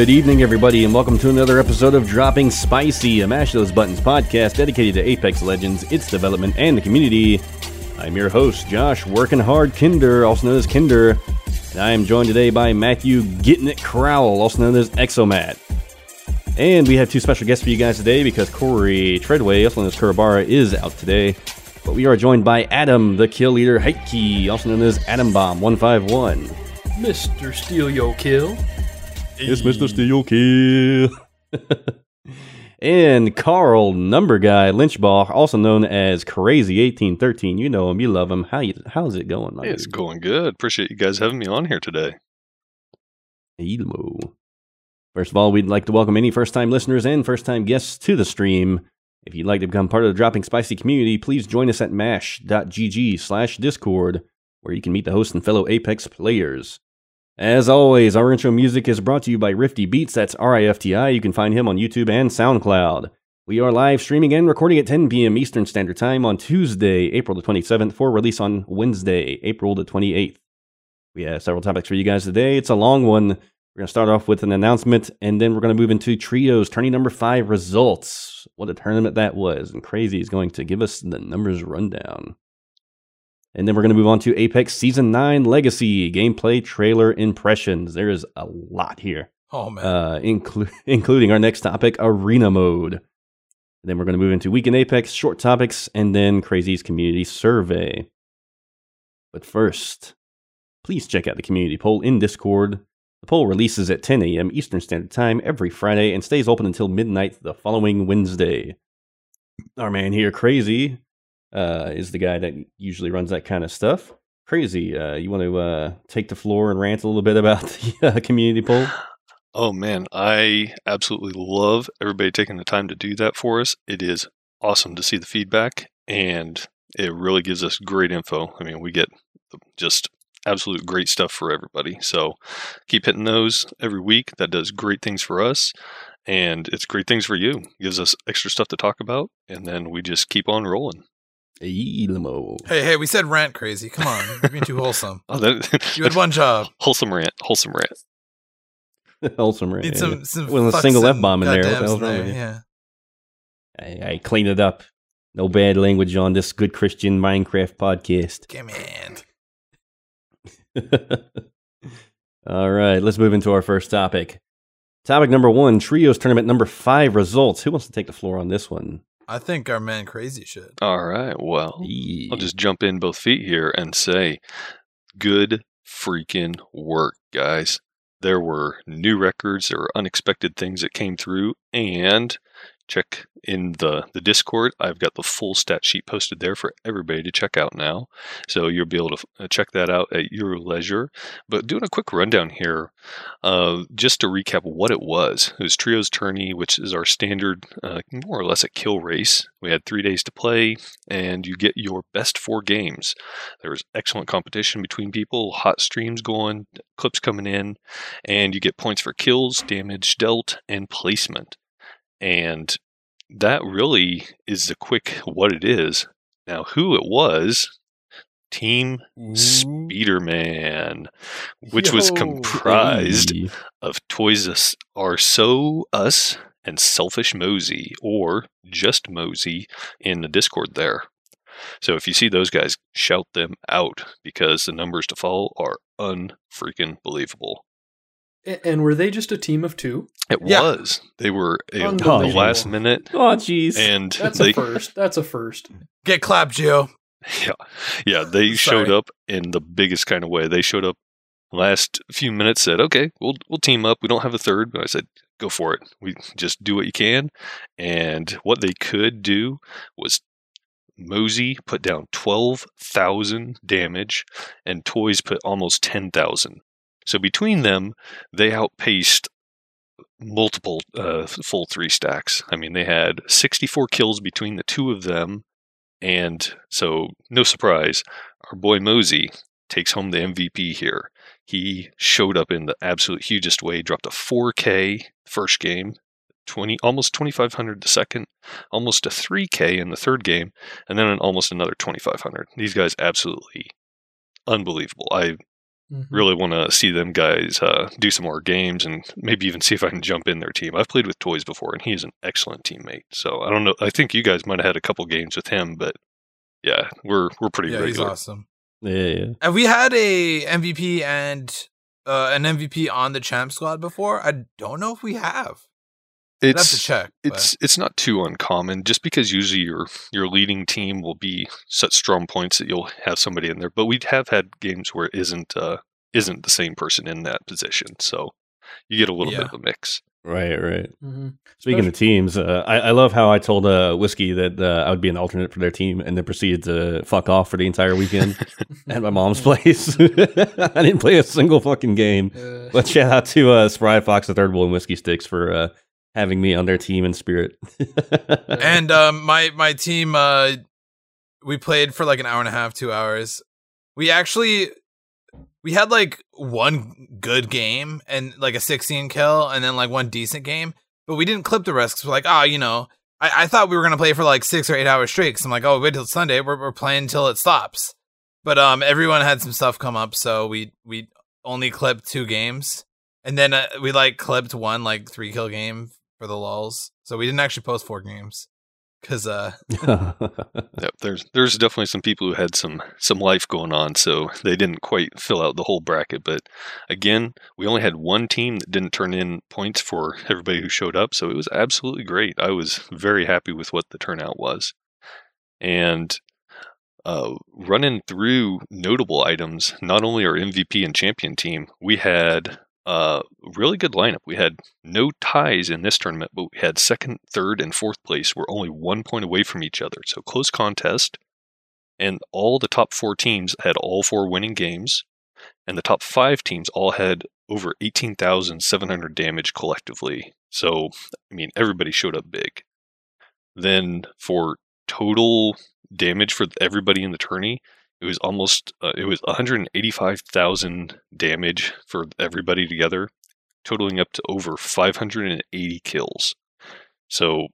Good evening, everybody, and welcome to another episode of Dropping Spicy, a Mash Those Buttons podcast dedicated to Apex Legends, its development, and the community. I'm your host, Josh Working Hard Kinder, also known as Kinder, and I am joined today by Matthew Getting It Crowell, also known as Exomat. And we have two special guests for you guys today because Corey Treadway, also known as Kurabara, is out today. But we are joined by Adam, the kill leader Heike, also known as Atombomb 151. Mr. Steal Yo Kill. It's Mr. Steel Kill. and Carl, number guy, Lynchball, also known as Krazy 1813. You know him, you love him. How you, how's it going, my Hey, it's dude? going good. Appreciate you guys having me on here today. Elmo. First of all, we'd like to welcome any first time listeners and first time guests to the stream. If you'd like to become part of the Dropping Spicy community, please join us at mash.gg slash discord, where you can meet the host and fellow Apex players. As always, our intro music is brought to you by Rifti Beats. That's R I F T I. You can find him on YouTube and SoundCloud. We are live streaming and recording at 10 p.m. Eastern Standard Time on Tuesday, April the 27th, for release on Wednesday, April the 28th. We have several topics for you guys today. It's a long one. We're going to start off with an announcement, and then we're going to move into Trios tourney number five results. What a tournament that was. And Krazy is going to give us the numbers rundown. And then we're going to move on to Apex Season 9 Legacy gameplay trailer impressions. There is a lot here, Oh man. uh, inclu- including our next topic, Arena Mode. And then we're going to move into Week in Apex, short topics, and then Krazy's community survey. But first, please check out the community poll in Discord. The poll releases at 10 a.m. Eastern Standard Time every Friday and stays open until midnight the following Wednesday. Our man here, Krazy, uh, is the guy that usually runs that kind of stuff. Krazy, uh, you want to uh, take the floor and rant a little bit about the uh, community poll? Oh man, I absolutely love everybody taking the time to do that for us. It is awesome to see the feedback and it really gives us great info. I mean, we get just absolute great stuff for everybody. So keep hitting those every week. That does great things for us and it's great things for you. gives us extra stuff to talk about and then we just keep on rolling. Elmo. hey, hey, we said rant crazy. Come on. You're being too wholesome. Oh, that, You had one job. wholesome rant, wholesome rant. Wholesome rant. Need some some With a single F-bomb in there. What the goddams hell's wrong there. Yeah. I, I clean it up. No bad language on this good Christian Minecraft podcast. Command. All right, let's move into our first topic. Topic number one Trios Tournament number five results. Who wants to take the floor on this one? I think our man crazy should. All right. Well, Yeah. I'll just jump in both feet here and say, good freaking work, guys. There were new records, there were unexpected things that came through, and check in the, the Discord. I've got the full stat sheet posted there for everybody to check out now. So you'll be able to uh, check that out at your leisure. But doing a quick rundown here, uh, just to recap what it was. It was Trios Tourney, which is our standard, uh, more or less a kill race. We had three days to play, and you get your best four games. There was excellent competition between people, hot streams going, clips coming in, and you get points for kills, damage dealt, and placement. And that really is the quick what it is. Now, who it was, Team mm-hmm. Speederman, which was comprised Hey. of Toys Us Are So Us and Selfish Mosey, or just Mosey in the Discord there. So if you see those guys, shout them out because the numbers to follow are unfreaking believable. A- And were they just a team of two? It Yeah. was. They were a, oh, the Unbelievable. last minute, Oh, jeez. and That's they a first. That's a first. Get clapped, Gio. yeah yeah they showed up in the biggest kind of way. They showed up last few minutes, said, "Okay, we'll we'll team up. We don't have a third, but I said, "Go for it. We just do what you can." And what they could do was Mosey put down 12,000 damage, and Toys put almost 10,000. So between them, they outpaced multiple uh, full three stacks. I mean, they had 64 kills between the two of them. And so, no surprise, our boy Mosey takes home the MVP here. He showed up in the absolute hugest way, dropped a 4K first game, 20 almost 2500 the second, almost a 3K in the third game, and then an, almost another 2500. These guys absolutely unbelievable. I Mhm. really want to see them guys uh, do some more games and maybe even see if I can jump in their team. I've played with Toys before, and he's an excellent teammate. So I don't know. I think you guys might have had a couple games with him, but yeah, we're we're pretty Yeah, he's awesome. Yeah, yeah. Have we had a MVP and uh, an MVP on the champ squad before? I don't know if we have. I'd have to It's check. but- it's it's not too uncommon just because usually your your leading team will be such strong points that you'll have somebody in there but we have had games where it isn't uh isn't the same person in that position so you get a little Yeah. bit of a mix Right, right. Mhm. Speaking of teams, uh, I, I love how I told uh, Whiskey that uh, I would be an alternate for their team and then proceeded to fuck off for the entire weekend at my mom's place. I didn't play a single fucking game. Uh, But shout out to uh, Spry Fox, the third bull, and Whiskey Sticks for uh, having me on their team in spirit. and um, my my team, uh, we played for like an hour and a half, two hours. We actually we had like one good game and like a 16 kill, and then like one decent game, but we didn't clip the rest because we're like, ah, you know, I, I thought we were gonna play for like six or eight hours straight. Cause I'm like, oh, wait till Sunday, we're we're playing till it stops. But um, everyone had some stuff come up, so we we only clipped two games, and then uh, we like clipped one like three kill game for the lulls. So we didn't actually post four games because uh, Yep, there's there's definitely some people who had some some life going on, so they didn't quite fill out the whole bracket. But again, we only had one team that didn't turn in points for everybody who showed up, so it was absolutely great. I was very happy with what the turnout was, and uh, running through notable items. Not only our MVP and champion team, we had a really good lineup. We had no ties in this tournament, but we had second, third, and fourth place. We're only one point away from each other, so close contest. And all the top four teams had all four winning games, and the top five teams all had over 18,700 damage collectively. So, I mean, everybody showed up big. Then for total damage for everybody in the tourney, it was almost uh, it was 185,000 damage for everybody together, totaling up to over 580 kills. So,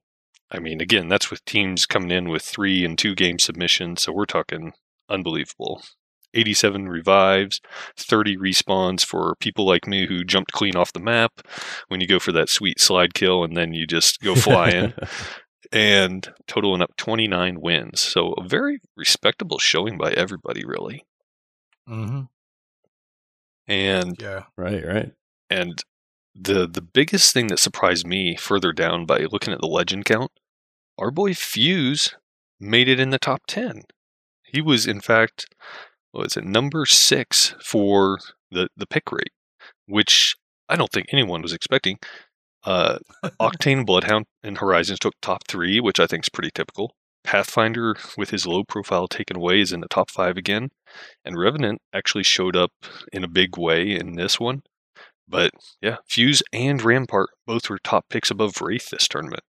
I mean, again, that's with teams coming in with three and two game submissions. So we're talking unbelievable. 87 revives, 30 respawns for people like me who jumped clean off the map when you go for that sweet slide kill and then you just go flying and totaling up 29 wins. So a very respectable showing by everybody, really. mm-hmm. And yeah, right, right. and the the biggest thing that surprised me further down by looking at the legend count, our boy Fuse made it in the top 10. He was in fact what was it number 6 for the the pick rate, which I don't think anyone was expecting. Uh, Octane, Bloodhound, and Horizons took top three, which I think is pretty typical. Pathfinder, with his low profile taken away, is in the top five again. And Revenant actually showed up in a big way in this one. But yeah, Fuse and Rampart both were top picks above Wraith this tournament.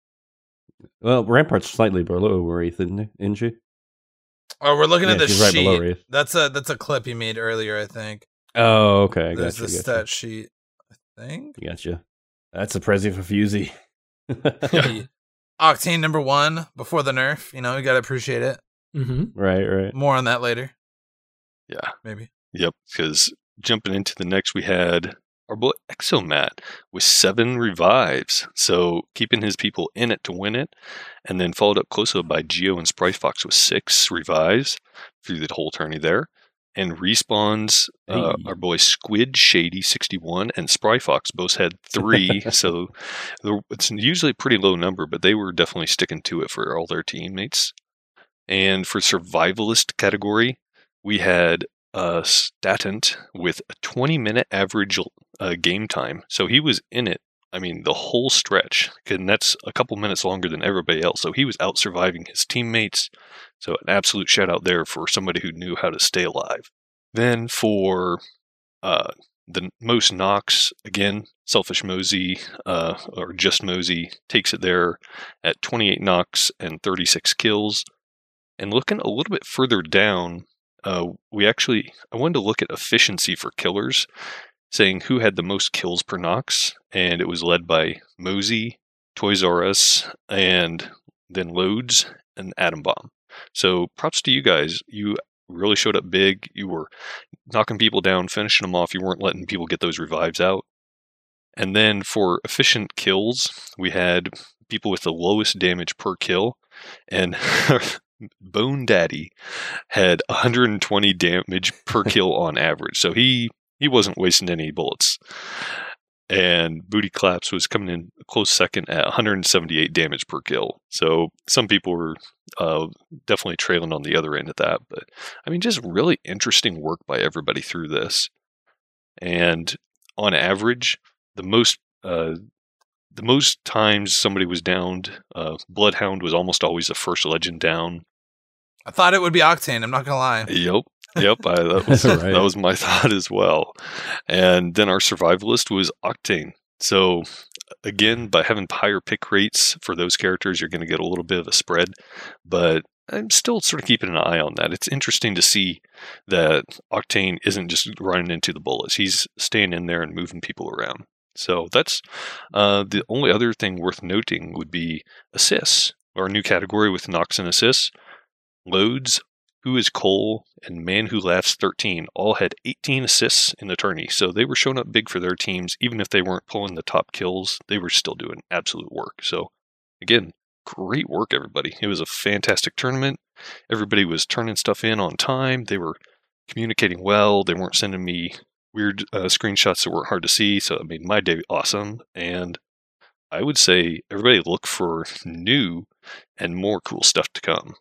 Well, Rampart's slightly below Wraith, isn't it? Isn't she? Oh, we're looking at Yeah, the she's right below sheet. Wraith. that's a that's a clip he made earlier, I think. Oh, okay. I There's gotcha, the gotcha. stat sheet, I think. Gotcha. That's a Prezi for Fusey. Octane number one before the nerf. You know, you gotta appreciate it. mhm. right, right. More on that later, Yeah, maybe. Yep, because jumping into the next, we had our boy Exomat with seven revives. So keeping his people in it to win it. And then followed up closely by Geo and Spry Fox with six revives through the whole tourney there. And respawns, uh, Hey. our boy Squid Shady 61 and Spry Fox both had three. so it's usually a pretty low number, but they were definitely sticking to it for all their teammates. And for survivalist category, we had uh, Statent with a 20 minute average uh, game time. So he was in it I mean, the whole stretch, and that's a couple minutes longer than everybody else. So he was out surviving his teammates. So an absolute shout out there for somebody who knew how to stay alive. Then for uh, the most knocks, again, Selfish Mosey uh, or just Mosey takes it there at 28 knocks and 36 kills. And looking a little bit further down, uh, we actually I wanted to look at efficiency for killers, saying who had the most kills per knocks, and it was led by Mosey, Toys R Us, and then Loads and Atom Bomb. So props to you guys. You really showed up big. You were knocking people down, finishing them off. You weren't letting people get those revives out. And then for efficient kills, we had people with the lowest damage per kill. And Bone Daddy had 120 damage per kill on average. So he he wasn't wasting any bullets. And Booty Claps was coming in close second at 178 damage per kill. So some people were uh, definitely trailing on the other end of that. But I mean, just really interesting work by everybody through this. And on average, the most uh, the most times somebody was downed, uh, Bloodhound was almost always the first legend down. I thought it would be Octane. I'm not gonna lie. Yep, yep. I, that was Right. that was my thought as well. And then our survivalist was Octane. So again, by having higher pick rates for those characters, you're going to get a little bit of a spread. But I'm still sort of keeping an eye on that. It's interesting to see that Octane isn't just running into the bullets; he's staying in there and moving people around. So that's uh, the only other thing worth noting would be assists, our new category with knocks and assists. Loads, Who is Cole, and Man Who Laughs 13 all had 18 assists in the tourney. So they were showing up big for their teams. Even if they weren't pulling the top kills, they were still doing absolute work. So again, great work, everybody. It was a fantastic tournament. Everybody was turning stuff in on time. They were communicating well. They weren't sending me weird uh, screenshots that weren't hard to see. So it made my day awesome. And I would say everybody look for new and more cool stuff to come.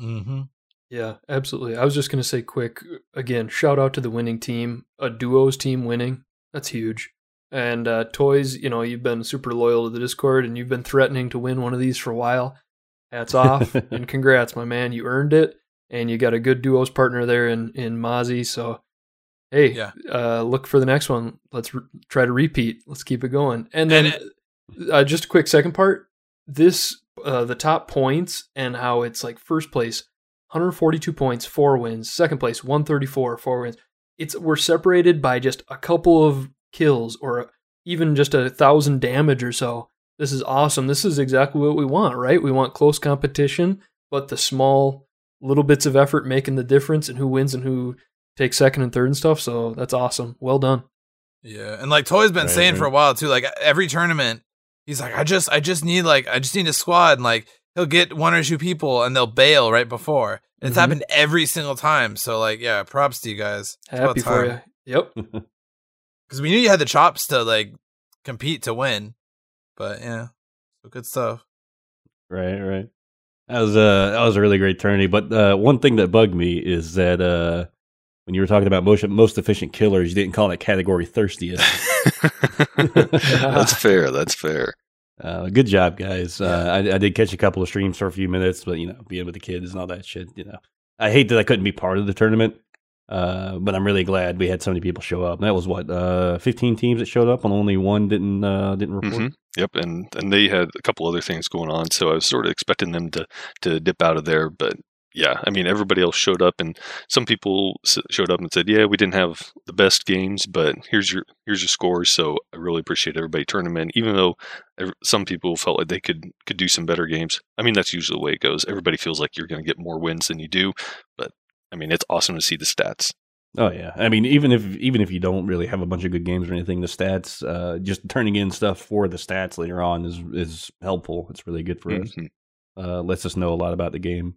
Mm-hmm. Yeah, absolutely. I was just going to say quick again, shout out to the winning team. A duos team winning. That's huge. And uh, Toys, you know, you've been super loyal to the Discord and you've been threatening to win one of these for a while. Hats off and congrats, my man. You earned it. And you got a good duos partner there in, in Mozzie. So, hey, Yeah. uh, look for the next one. Let's re- try to repeat. Let's keep it going. And then And uh, just a quick second part. This uh, the top points and how it's like first place, 142 points, four wins. Second place, 134, four wins. It's we're separated by just a couple of kills or even just a thousand damage or so. This is awesome. This is exactly what we want, right? We want close competition, but the small little bits of effort making the difference and who wins and who takes second and third and stuff. So that's awesome. Well done. Yeah, and like Toy's been Right, saying right. for a while too. Like every tournament, he's like, I just, I just need like, I just need a squad. And like he'll get one or two people, and they'll bail right before. And It's Mhm. happened every single time. So like, yeah, props to you guys. It's Happy for you. Yep. because we knew you had the chops to like compete to win. But yeah, so good stuff. Right, right. That was uh that was a really great tourney. But uh, one thing that bugged me is that uh, when you were talking about most most efficient killers, you didn't call that category thirstiest. that's fair. That's fair. Uh, good job, guys. Uh, I, I did catch a couple of streams for a few minutes, but you know, being with the kids and all that shit, you know, I hate that I couldn't be part of the tournament. Uh, but I'm really glad we had so many people show up. That was what uh, 15 teams that showed up, and only one didn't uh, didn't report. Mhm. Yep, and and they had a couple other things going on, so I was sort of expecting them to to dip out of there, but yeah, I mean everybody else showed up, and some people s- showed up and said, "Yeah, we didn't have the best games, but here's your here's your scores." So I really appreciate everybody turning them in, even though some people felt like they could could do some better games. I mean that's usually the way it goes. Everybody feels like you're going to get more wins than you do, but I mean it's awesome to see the stats. Oh yeah, I mean even if even if you don't really have a bunch of good games or anything, the stats uh, just turning in stuff for the stats later on is is helpful. It's really good for us. Mhm. Uh, lets us know a lot about the game.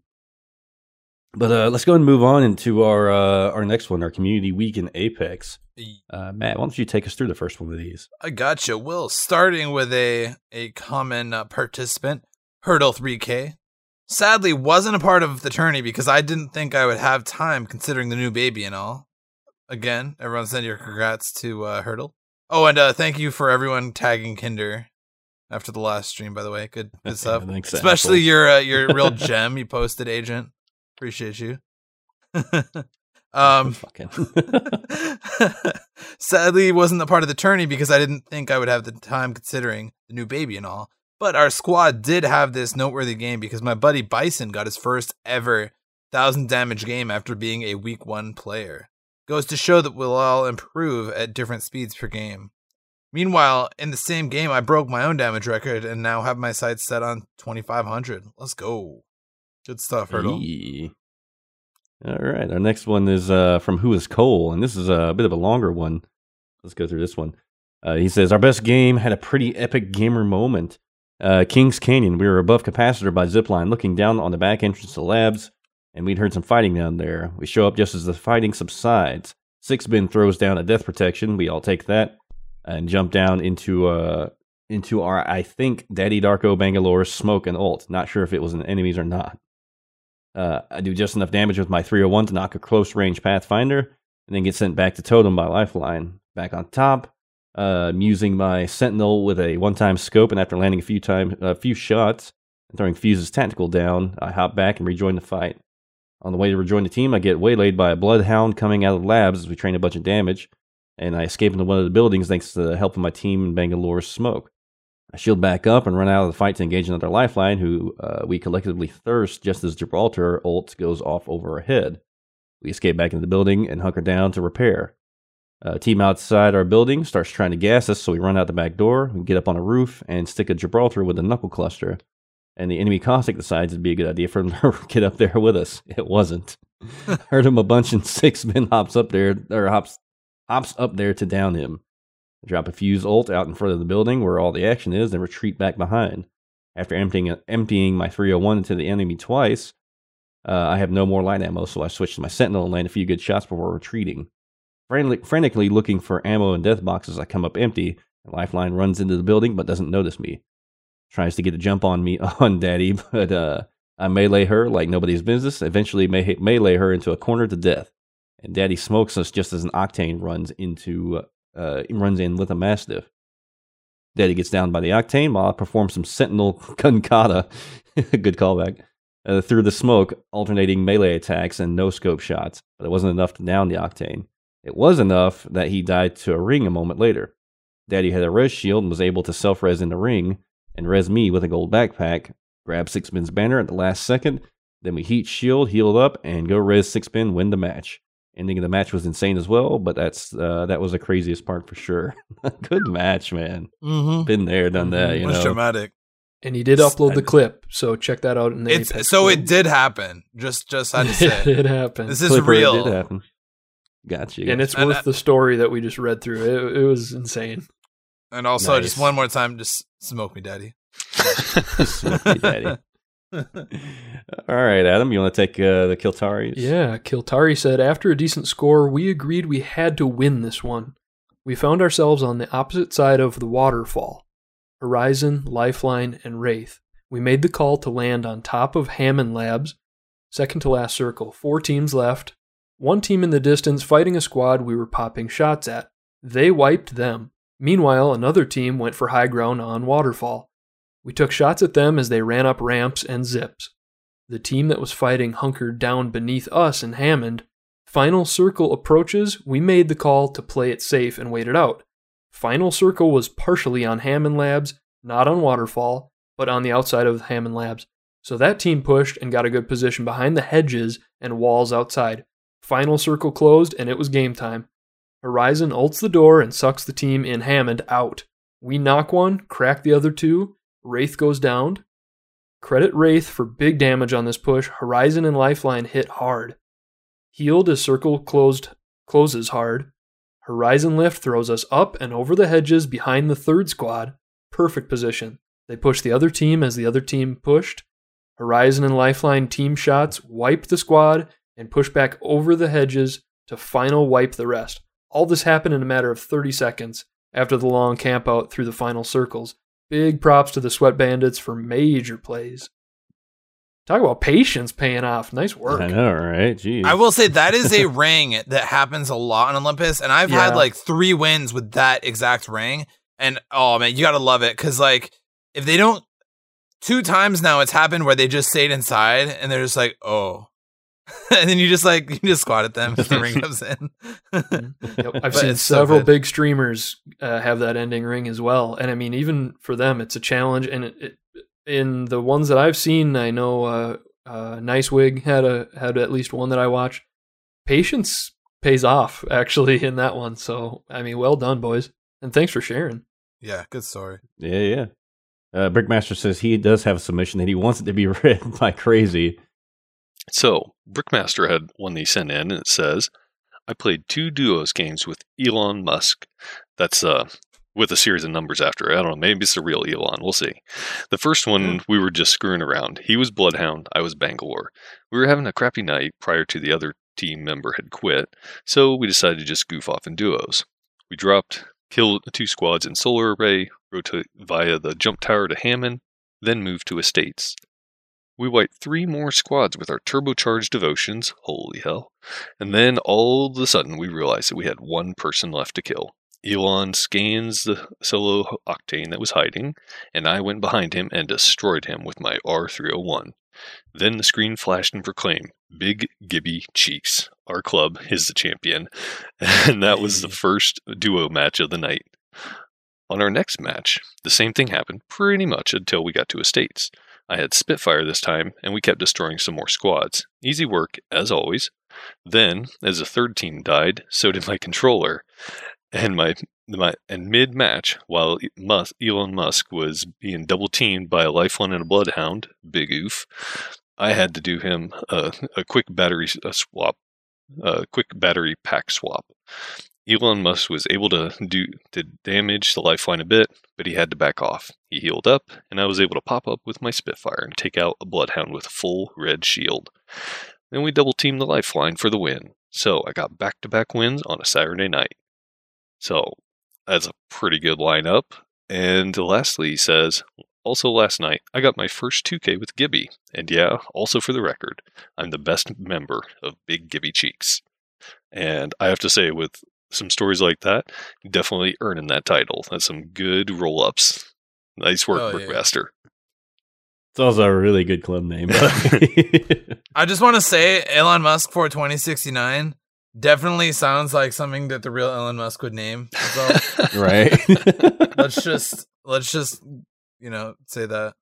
But uh, let's go and move on into our uh, our next one, our community week in Apex. Uh, Matt, why don't you take us through the first one of these? I gotcha. Will starting with a a common uh, participant, Hurdle 3K. Sadly, wasn't a part of the tourney because I didn't think I would have time considering the new baby and all. Again, everyone send your congrats to uh, Hurdle. Oh, and uh, thank you for everyone tagging Kinder after the last stream. By the way, good good stuff. Thanks, Especially your uh, your real gem you posted, Agent. Appreciate you. um, Fucking. Sadly, it wasn't a part of the tourney because I didn't think I would have the time considering the new baby and all. But our squad did have this noteworthy game because my buddy Bison got his first ever thousand damage game after being a week one player. Goes to show that we'll all improve at different speeds per game. Meanwhile, in the same game, I broke my own damage record and now have my sights set on 2500. Let's go. Good stuff, Hurdle. Yee. All right. Our next one is uh, from Who is Cole, and this is a bit of a longer one. Let's go through this one. Uh, he says, Our best game had a pretty epic gamer moment. Uh, Kings Canyon, we were above capacitor by zipline, looking down on the back entrance to labs, and we'd heard some fighting down there. We show up just as the fighting subsides. Six bin throws down a death protection. We all take that and jump down into uh into our I think Daddy Darko Bangalore's smoke and ult. Not sure if it was an enemies or not. Uh, I do just enough damage with my 301 to knock a close range Pathfinder, and then get sent back to Totem by Lifeline. Back on top, uh, I'm using my Sentinel with a one-time scope, and after landing a few time, a few shots and throwing Fuse's tactical down, I hop back and rejoin the fight. On the way to rejoin the team, I get waylaid by a Bloodhound coming out of the labs as we train a bunch of damage, and I escape into one of the buildings thanks to the help of my team and Bangalore's smoke. I shield back up and run out of the fight to engage another lifeline, who uh, we collectively thirst just as Gibraltar ult goes off over our head. We escape back into the building and hunker down to repair. Uh, team outside our building starts trying to gas us, so we run out the back door, we get up on a roof, and stick a Gibraltar with a knuckle cluster. And the enemy caustic decides it'd be a good idea for him to get up there with us. It wasn't. Heard him a bunch, and six men hops up there, or hops hops up there to down him. Drop a fuse ult out in front of the building where all the action is, then retreat back behind. After emptying emptying my 301 into the enemy twice, uh, I have no more light ammo, so I switch to my Sentinel and land a few good shots before retreating. Frantic- frantically looking for ammo and death boxes, I come up empty. Lifeline runs into the building but doesn't notice me. Tries to get a jump on me on Daddy, but uh, I melee her like nobody's business. Eventually, may- melee her into a corner to death. And Daddy smokes us just as an Octane runs into uh, runs in with a Mastiff. Daddy gets down by the Octane while I perform some Sentinel Kunkata, good callback, uh, through the smoke, alternating melee attacks and no scope shots. But it wasn't enough to down the Octane. It was enough that he died to a ring a moment later. Daddy had a res shield and was able to self res in the ring and res me with a gold backpack. Grab Six Bin's banner at the last second. Then we heat shield, heal up, and go res Six Bin, win the match. Ending of the match was insane as well, but that's uh, that was the craziest part for sure. Good match, man. Mm-hmm. Been there, done that. You Much know, dramatic. And he did upload the clip, so check that out in the It's Apex so group. it did happen. Just just had to it say. did happen. This is Clipper, it real. Did happen. Gotcha. and it's And worth I- the story that we just read through. It, it was insane. And also, just one more time, just smoke me, daddy. Smoke me, daddy. All right, Adam, you want to take uh, the Kiltaris? Yeah, Kiltari said after a decent score, we agreed we had to win this one. We found ourselves on the opposite side of the waterfall Horizon, Lifeline, and Wraith. We made the call to land on top of Hammond Labs, second to last circle. Four teams left. One team in the distance fighting a squad we were popping shots at. They wiped them. Meanwhile, another team went for high ground on Waterfall. We took shots at them as they ran up ramps and zips. The team that was fighting hunkered down beneath us in Hammond. Final circle approaches, we made the call to play it safe and wait it out. Final circle was partially on Hammond Labs, not on Waterfall, but on the outside of Hammond Labs. So that team pushed and got a good position behind the hedges and walls outside. Final circle closed and it was game time. Horizon ults the door and sucks the team in Hammond out. We knock one, crack the other two. Wraith goes down. Credit Wraith for big damage on this push. Horizon and Lifeline hit hard. Healed as circle closed closes hard. Horizon lift throws us up and over the hedges behind the third squad. Perfect position. They push the other team as the other team pushed. Horizon and Lifeline team shots wipe the squad and push back over the hedges to final wipe the rest. All this happened in a matter of 30 seconds after the long campout through the final circles. Big props to the Sweat Bandits for major plays. Talk about patience paying off. Nice work. I know, right? Jeez. I will say that is a ring that happens a lot on Olympus, and I've Yeah. had like three wins with that exact ring. And oh man, you gotta love it because like if they don't, two times now it's happened where they just stayed inside and they're just like, oh, and then you just like you just squat at them if the ring comes in. Yep. I've But seen it's so several big streamers uh, have that ending ring as well, and I mean, even for them, it's a challenge. And it, it, in the ones that I've seen, I know uh, uh, Nice Wig had a had at least one that I watched. Patience pays off actually in that one. So I mean, well done, boys, and thanks for sharing. yeah, good story. Yeah, yeah. Uh, Brickmaster says he does have a submission that he wants it to be read by Krazy. So, Brickmaster had one they sent in, and it says, I played two duos games with Elon Musk. That's uh, with a series of numbers after it. I don't know. Maybe it's the real Elon. We'll see. The first one, we were just screwing around. He was Bloodhound. I was Bangalore. We were having a crappy night prior to the other team member had quit, so we decided to just goof off in duos. We dropped, killed two squads in Solar Array, rotate via the jump tower to Hammond, then moved to Estates. We wiped three more squads with our turbocharged devotions, holy hell. And then all of a sudden we realized that we had one person left to kill. Elon scans the solo octane that was hiding, and I went behind him and destroyed him with my R301. Then the screen flashed and proclaimed, Big Gibby Cheeks. Our club is the champion. And that was the first duo match of the night. On our next match, the same thing happened pretty much until we got to Estates. I had Spitfire this time, and we kept destroying some more squads. Easy work, as always. Then, as the third team died, so did my controller. And my, my and mid match, while E- Mus- Elon Musk was being double teamed by a Lifeline and a Bloodhound, big oof, I had to do him a, a quick battery a swap, a quick battery pack swap. Elon Musk was able to do to damage the lifeline a bit, but he had to back off. He healed up, and I was able to pop up with my Spitfire and take out a Bloodhound with a full red shield. Then we double teamed the lifeline for the win. So I got back to back wins on a Saturday night. So that's a pretty good lineup. And lastly, he says, also last night, I got my first 2K with Gibby. And yeah, also for the record, I'm the best member of Big Gibby Cheeks. And I have to say, with some stories like that, definitely earning that title. That's some good roll ups. Nice work, Oh, yeah. Brickmaster. It's also a really good club name. I just want to say Elon Musk for 2069 definitely sounds like something that the real Elon Musk would name. So right? let's just let's just you know say that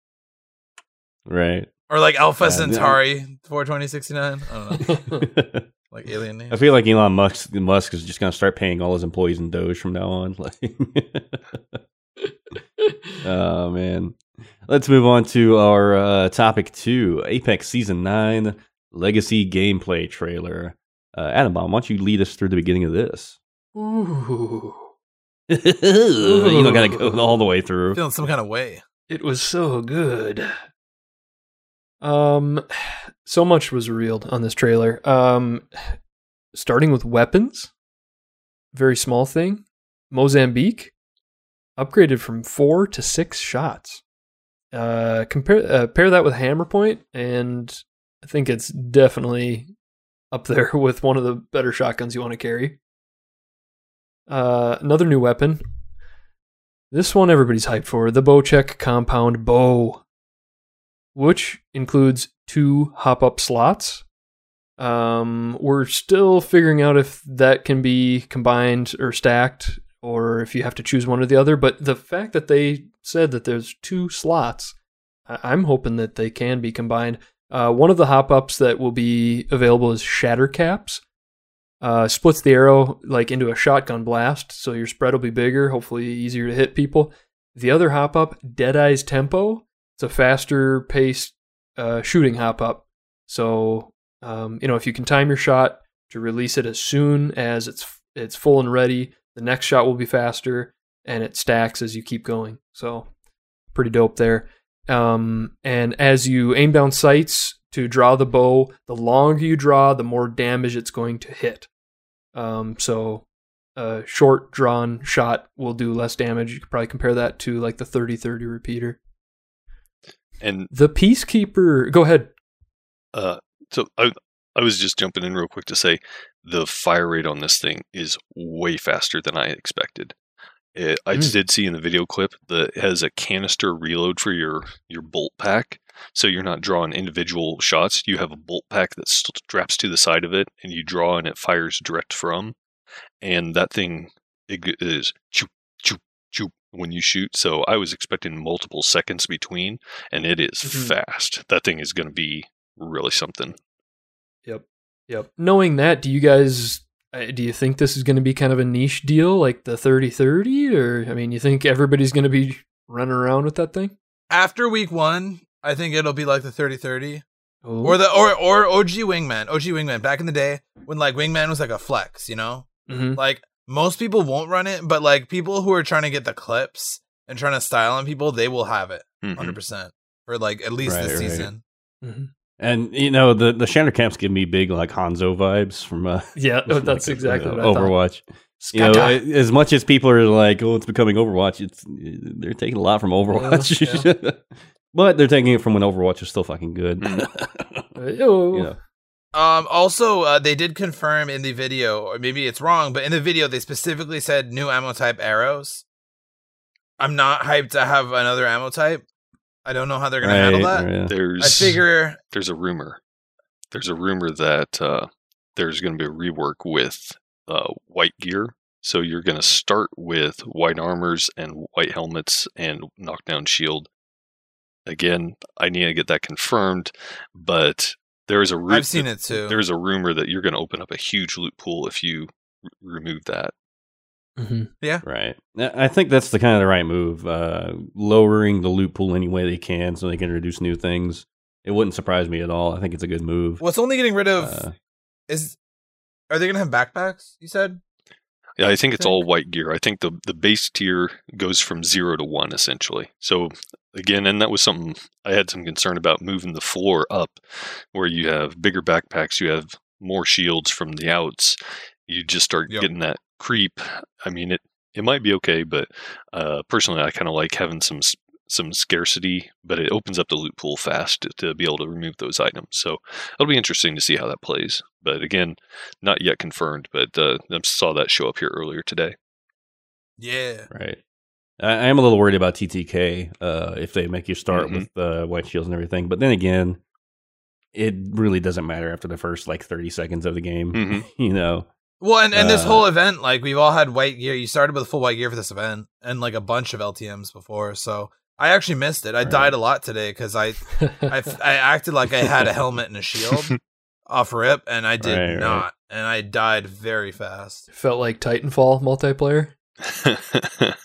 right. or like Alpha Yeah, Centauri for 2069. I don't know, like alien name. I feel like Elon Musk, Musk is just going to start paying all his employees in Doge from now on. Like, oh man, let's move on to our uh, topic two: Apex Season Nine Legacy gameplay trailer. Uh, Atombomb, why don't you lead us through the beginning of this? Ooh, you don't got to go all the way through. Feeling some kind of way. it was so good. Um, so much was revealed on this trailer. Um, starting with weapons, very small thing. Mozambique upgraded from four to six shots. Uh, compare uh, pair that with Hammer Point, and I think it's definitely up there with one of the better shotguns you want to carry. Uh, another new weapon. This one everybody's hyped for the Bocek Compound Bow, which includes two hop up slots. Um, we're still figuring out if that can be combined or stacked, or if you have to choose one or the other. But the fact that they said that there's two slots, I- I'm hoping that they can be combined. Uh, one of the hop ups that will be available is Shatter Caps. Uh, splits the arrow like into a shotgun blast, so your spread will be bigger, hopefully easier to hit people. The other hop up, Deadeye's Tempo, it's a faster paced uh, shooting hop up. So um, you know if you can time your shot to release it as soon as it's it's full and ready, the next shot will be faster, and it stacks as you keep going. So pretty dope there. Um, and as you aim down sights to draw the bow, the longer you draw, the more damage it's going to hit. Um, so a short drawn shot will do less damage. You could probably compare that to like the 30 30 repeater. And The Peacekeeper, go ahead. Uh, so I I was just jumping in real quick to say the fire rate on this thing is way faster than I expected. It, I Mm. did see in the video clip that it has a canister reload for your your bolt pack, so you're not drawing individual shots. You have a bolt pack that straps to the side of it, and you draw, and it fires direct from. And that thing it is choop when you shoot. So I was expecting multiple seconds between, and it is Mhm. fast. That thing is going to be really something. Yep. Yep. Knowing that, do you guys uh, do you think this is going to be kind of a niche deal like the 3030 or I mean, you think everybody's going to be running around with that thing? After week one, I think it'll be like the 30-30. Oh. Or the or or OG Wingman. OG Wingman. Back in the day when like Wingman was like a flex, you know? Mhm. Like most people won't run it, but like people who are trying to get the clips and trying to style on people, they will have it Mhm. 100% for like at least Right, this right. season. Mhm. And you know the the Shatter Caps give me big like Hanzo vibes from uh, Yeah, from, that's like, exactly uh, what I thought. Overwatch. You know, as much as people are like, "Oh, it's becoming Overwatch," it's they're taking a lot from Overwatch, but they're taking it from when Overwatch was still fucking good. Oh. you know. Um also uh, they did confirm in the video or maybe it's wrong, but in the video they specifically said new ammo type arrows. I'm not hyped to have another ammo type. I don't know how they're going to handle that. yeah. There's I figure there's a rumor. There's a rumor that uh, there's going to be a rework with uh, white gear. So you're going to start with white armors and white helmets and knockdown shield. Again, I need to get that confirmed, but there's a ru- I've seen it too. There's a rumor that you're going to open up a huge loot pool if you r- remove that. Mhm. Yeah, right. I I think that's the kind of the right move. Uh, lowering the loot pool any way they can so they can introduce new things. It wouldn't surprise me at all. I think it's a good move. What's only getting rid of Uh, is are they going to have backpacks? You said Yeah, I think it's all white gear. I think the the base tier goes from zero to one essentially. So again, and that was something I had some concern about moving the floor up, where you have bigger backpacks, you have more shields from the outs. You just start Yep. getting that creep. I mean, it it might be okay, but uh, personally, I kind of like having some some scarcity, but it opens up the loot pool fast to, to be able to remove those items. So it'll be interesting to see how that plays. But again, not yet confirmed, but uh, I saw that show up here earlier today. yeah. Right. I, I am a little worried about TTK uh, if they make you start Mhm. with uh, white shields and everything. But then again, it really doesn't matter after the first like 30 seconds of the game. Mhm. you know, Well, and, and this Uh, whole event, like we've all had white gear. You started with full white gear for this event, and like a bunch of LTM's before. So I actually missed it. I Right. died a lot today because I, I I acted like I had a helmet and a shield off rip, and I did Right, right. not, and I died very fast. Felt like Titanfall multiplayer.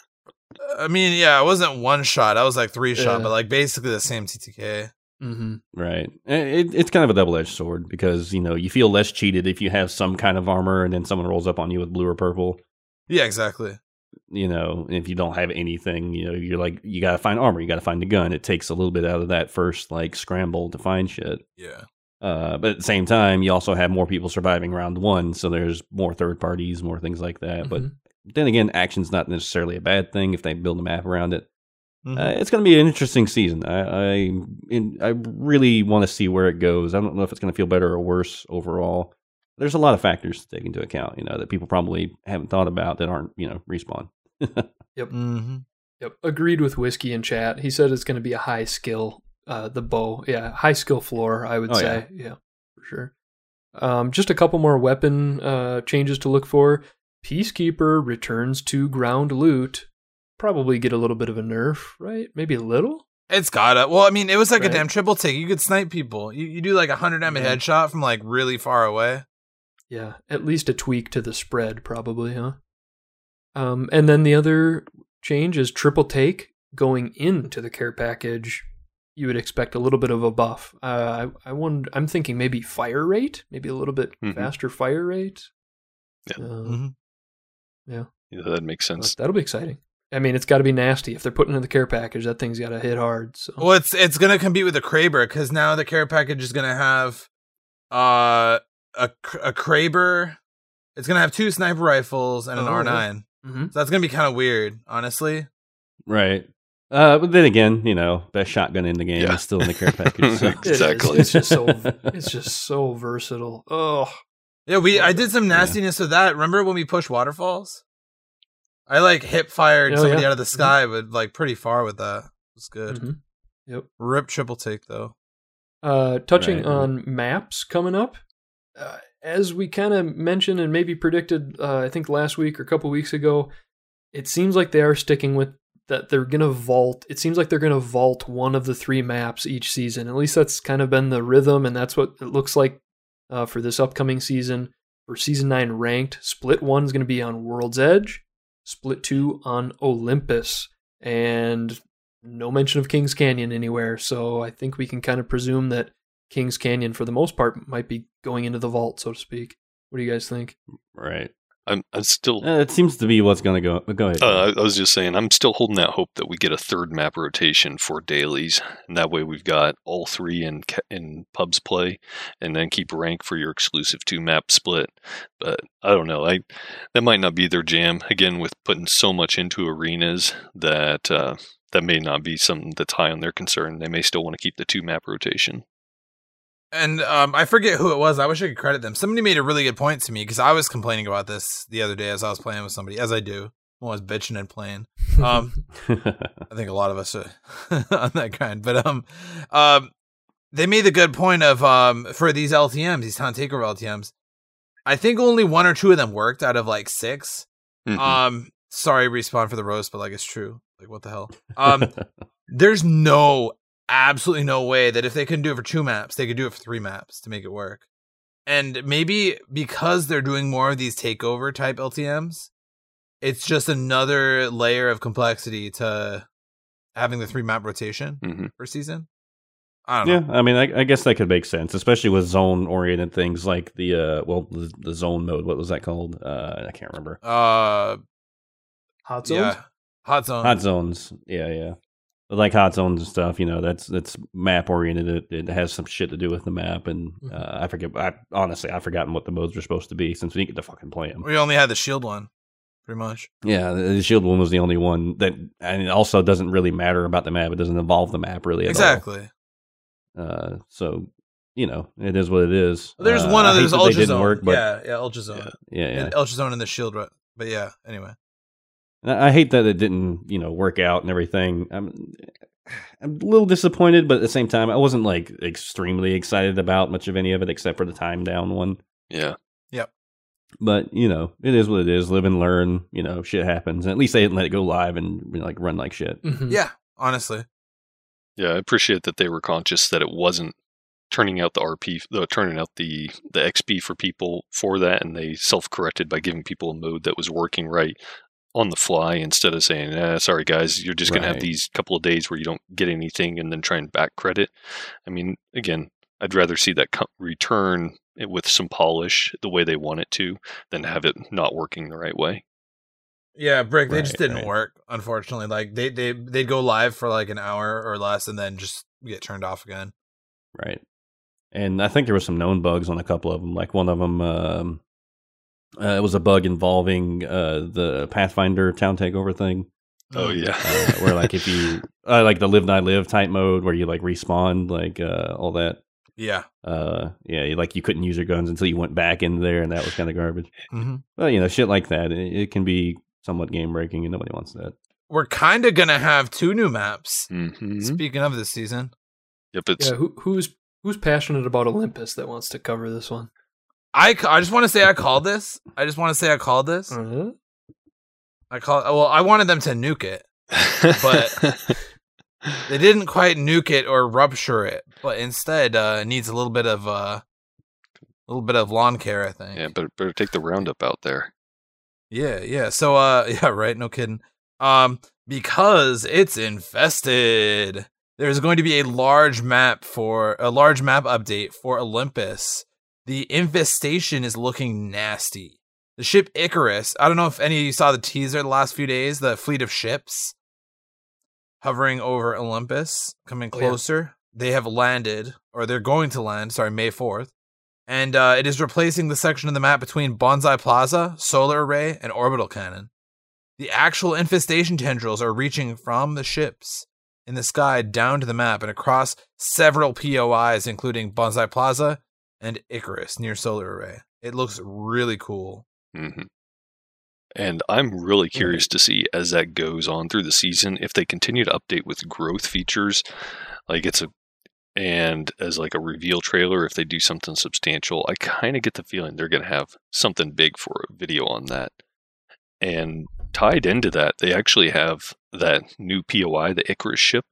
I mean, yeah, it wasn't one shot. I was like three shot, Yeah. but like basically the same TTK. Mm-hmm. right. It, it's kind of a double edged sword because, you know, you feel less cheated if you have some kind of armor and then someone rolls up on you with blue or purple. Yeah, exactly. You know, if you don't have anything, you know, you're like, you got to find armor, you got to find a gun. It takes a little bit out of that first like scramble to find shit. Yeah. Uh, but at the same time, you also have more people surviving round one, so there's more third parties, more things like that. But Mhm. then again, action's not necessarily a bad thing if they build a map around it. Mhm. Uh, it's going to be an interesting season. I I, in, I really want to see where it goes. I don't know if it's going to feel better or worse overall. There's a lot of factors to take into account, you know, that people probably haven't thought about that aren't, you know, respawn. mm-hmm. Yep. Agreed with Whiskey in chat. He said it's going to be a high skill, uh, the bow. Yeah, high skill floor, I would Oh, say. Yeah. for sure. Um, just a couple more weapon uh, changes to look for. Peacekeeper returns to ground loot. Probably get a little bit of a nerf, right? Maybe a little? It's gotta. Well, I mean, it was like Right. a damn triple take. You could snipe people. You, you do like a hundred damage Yeah. headshot from like really far away. Yeah, at least a tweak to the spread, probably, huh? Um, and then the other change is triple take going into the care package. You would expect a little bit of a buff. Uh, I, I wonder, I'm thinking maybe fire rate, maybe a little bit Mhm. faster fire rate. Yeah. Uh, Mm-hmm. yeah, that makes but sense. that'll be exciting. I mean, it's got to be nasty if they're putting in the care package. That thing's got to hit hard. So Well, it's it's gonna compete with the Kraber because now the care package is gonna have uh a a Kraber. It's gonna have two sniper rifles and an Oh, R 9 Mhm. So that's gonna be kind of weird, honestly. Right. Uh, but then again, you know, best shotgun in the game Yeah. is still in the care package. So. It is. Exactly. It's just so it's just so versatile. Oh, Yeah, we I did some nastiness with that. Remember when we pushed waterfalls? I like hip fired Oh, somebody yeah. out of the sky, but like pretty far with that. It was good. mhm. Yep. Rip triple take though. Uh, touching Right. on maps coming up, uh, as we kind of mentioned and maybe predicted, uh, I think last week or a couple weeks ago, it seems like they are sticking with that. They're gonna vault. It seems like they're gonna vault one of the three maps each season. At least that's kind of been the rhythm, and that's what it looks like uh, for this upcoming season. For season nine ranked, split one is going to be on World's Edge, split two on Olympus, and no mention of Kings Canyon anywhere. So I think we can kind of presume that Kings Canyon, for the most part, might be going into the vault, so to speak. What do you guys think? right. I'm, I'm still. Uh, it seems to be what's going to go. but Go ahead. Uh, I was just saying, I'm still holding out hope that we get a third map rotation for dailies, and that way we've got all three in in pubs play, and then keep rank for your exclusive two map split. But I don't know, I that might not be their jam. Again, with putting so much into arenas, that uh, that may not be something that's high on their concern. They may still want to keep the two map rotation. And um, I forget who it was. I wish I could credit them. Somebody made a really good point to me because I was complaining about this the other day as I was playing with somebody, as I do. when I was bitching and playing. Um, I think a lot of us are on that kind. But um, um, they made the good point of um for these LTM's, these town takeover LTM's. I think only one or two of them worked out of like 6 Mhm. Um, sorry, respawn for the roast, but like it's true. Like what the hell? Um, there's no absolutely no way that if they couldn't do it for two maps, they could do it for three maps to make it work. And maybe because they're doing more of these takeover type LTM's, it's just another layer of complexity to having the three map rotation Mhm. per season. I don't know. yeah, I mean, I, I guess that could make sense, especially with zone-oriented things like the uh, well, the, the zone mode. What was that called? Uh, I can't remember. Uh, Hot zones? yeah, hot zone. Hot zones. Yeah, yeah. Like hot zones and stuff, you know, that's that's map oriented. It, it has some shit to do with the map, and Mm-hmm. uh, I forget. I honestly, I've forgotten what the modes were supposed to be since we didn't get to fucking play them. We only had the shield one, pretty much. Yeah, the the shield one was the only one that, and it also doesn't really matter about the map. It doesn't involve the map really at Exactly. Uh, so you know, it is what it is. There's Uh, one other. There's Ultra Zone. work, but yeah, yeah, Ultra Zone. Yeah. yeah, yeah. Ultra Zone and the shield. right? But yeah. Anyway. And I I hate that it didn't, you know, work out and everything. I'm, I'm a little disappointed, but at the same time, I wasn't like extremely excited about much of any of it except for the time down one. Yeah. Yep. But you know, it is what it is. Live and learn. You know, shit happens. And at least they didn't let it go live and you know, like run like shit. Mhm. Yeah. Honestly. Yeah, I appreciate that they were conscious that it wasn't turning out the RP, the turning out the the XP for people for that, and they self corrected by giving people a mode that was working right on the fly instead of saying, eh, "Sorry guys, you're just gonna have these couple of days where you don't get anything," and then try and back credit. I mean, again, I'd rather see that co- return it with some polish the way they want it to than have it not working the right way. Yeah, Brick, they just didn't right. work, unfortunately. Like they they they'd go live for like an hour or less and then just get turned off again. Right. And I think there was some known bugs on a couple of them. Like one of them, um, uh, it was a bug involving uh, the Pathfinder town takeover thing. Oh yeah, uh, where like if you uh, like the live die live type mode where you like respawn like uh all that Yeah. uh yeah you, like you couldn't use your guns until you went back in there and that was kind of garbage hmm well you know shit like that it, it can be somewhat game breaking and nobody wants that We're kind of gonna have two new maps. hmm Speaking of this season, yep. It's Yeah, who, who's who's passionate about Olympus that wants to cover this one? I I just want to say I called this. I just want to say I called this. Uh-huh. I call well. I wanted them to nuke it. but- They didn't quite nuke it or rupture it, but instead uh, it needs a little bit of uh, a little bit of lawn care. I think. yeah, better better take the roundup out there. Yeah, yeah. So uh yeah, right, no kidding. Um because it's infested. There's going to be a large map for a large map update for Olympus. The infestation is looking nasty. The ship Icarus, I don't know if any of you saw the teaser the last few days, the fleet of ships hovering over Olympus, coming Oh, yeah. closer. They have landed, or they're going to land, sorry, May 4th and uh, it is replacing the section of the map between Bonsai Plaza, Solar Array, and Orbital Cannon. The actual infestation tendrils are reaching from the ships in the sky down to the map and across several POIs, including Bonsai Plaza and Icarus near Solar Array. It looks really cool. hmm And I'm really curious to see as that goes on through the season if they continue to update with growth features, like it's a and as like a reveal trailer if they do something substantial. I kind of get the feeling they're going to have something big for a video on that. And tied into that, they actually have that new POI, the Icarus ship.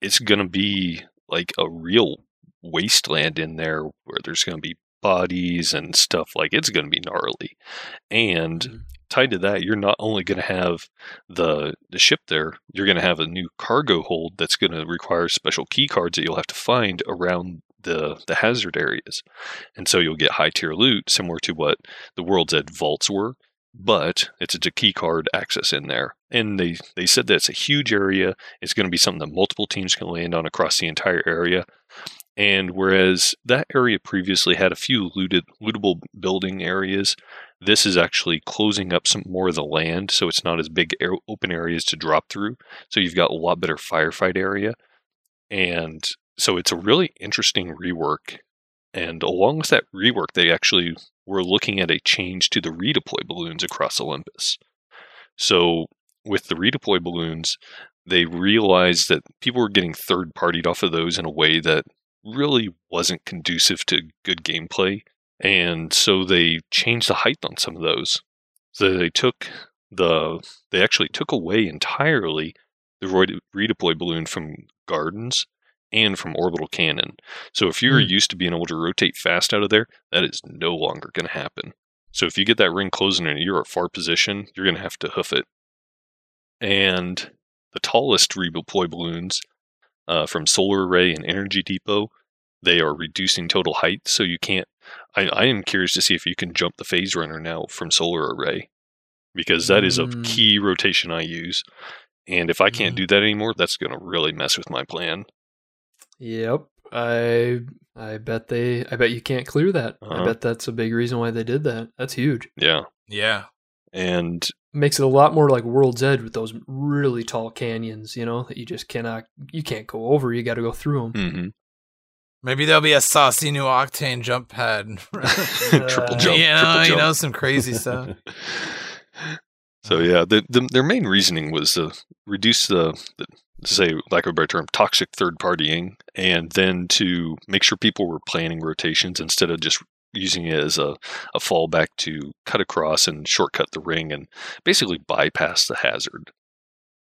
It's going to be like a real wasteland in there where there's going to be bodies and stuff like it's going to be gnarly. And Mhm. tied to that, you're not only going to have the the ship there, you're going to have a new cargo hold that's going to require special key cards that you'll have to find around the the hazard areas. And so you'll get high tier loot similar to what the World's Edge vaults were, but it's a key card access in there. And they they said that it's a huge area. It's going to be something that multiple teams can land on across the entire area. And whereas that area previously had a few looted, lootable building areas, this is actually closing up some more of the land, so it's not as big air, open areas to drop through. So you've got a lot better firefight area, and so it's a really interesting rework. And along with that rework, they actually were looking at a change to the redeploy balloons across Olympus. So with the redeploy balloons, they realized that people were getting third partied off of those in a way that really wasn't conducive to good gameplay. And so they changed the height on some of those. So they took the they actually took away entirely the redeploy balloon from gardens and from orbital cannon. So if you're Hmm. used to being able to rotate fast out of there, that is no longer going to happen. So if you get that ring closing and you're at far position, you're going to have to hoof it. And the tallest redeploy balloons uh, from Solar Array and Energy Depot, they are reducing total height, so you can't. I, I am curious to see if you can jump the phase runner now from Solar Array, because that is a Mm. key rotation I use. And if I can't Mm. do that anymore, that's going to really mess with my plan. Yep. I I bet they I bet you can't clear that. I Uh-huh. bet that's a big reason why they did that. That's huge. Yeah, Yeah. and Makes it a lot more like World's Edge with those really tall canyons, you know, that you just cannot you can't go over, you got to go through them. Mm-hmm. Maybe there'll be a saucy new octane jump pad. triple jump, you know, triple you know, some crazy stuff. So yeah, the, the their main reasoning was to reduce the, the to say lack of a better term, toxic third partying, and then to make sure people were planning rotations instead of just using it as a, a fallback to cut across and shortcut the ring and basically bypass the hazard.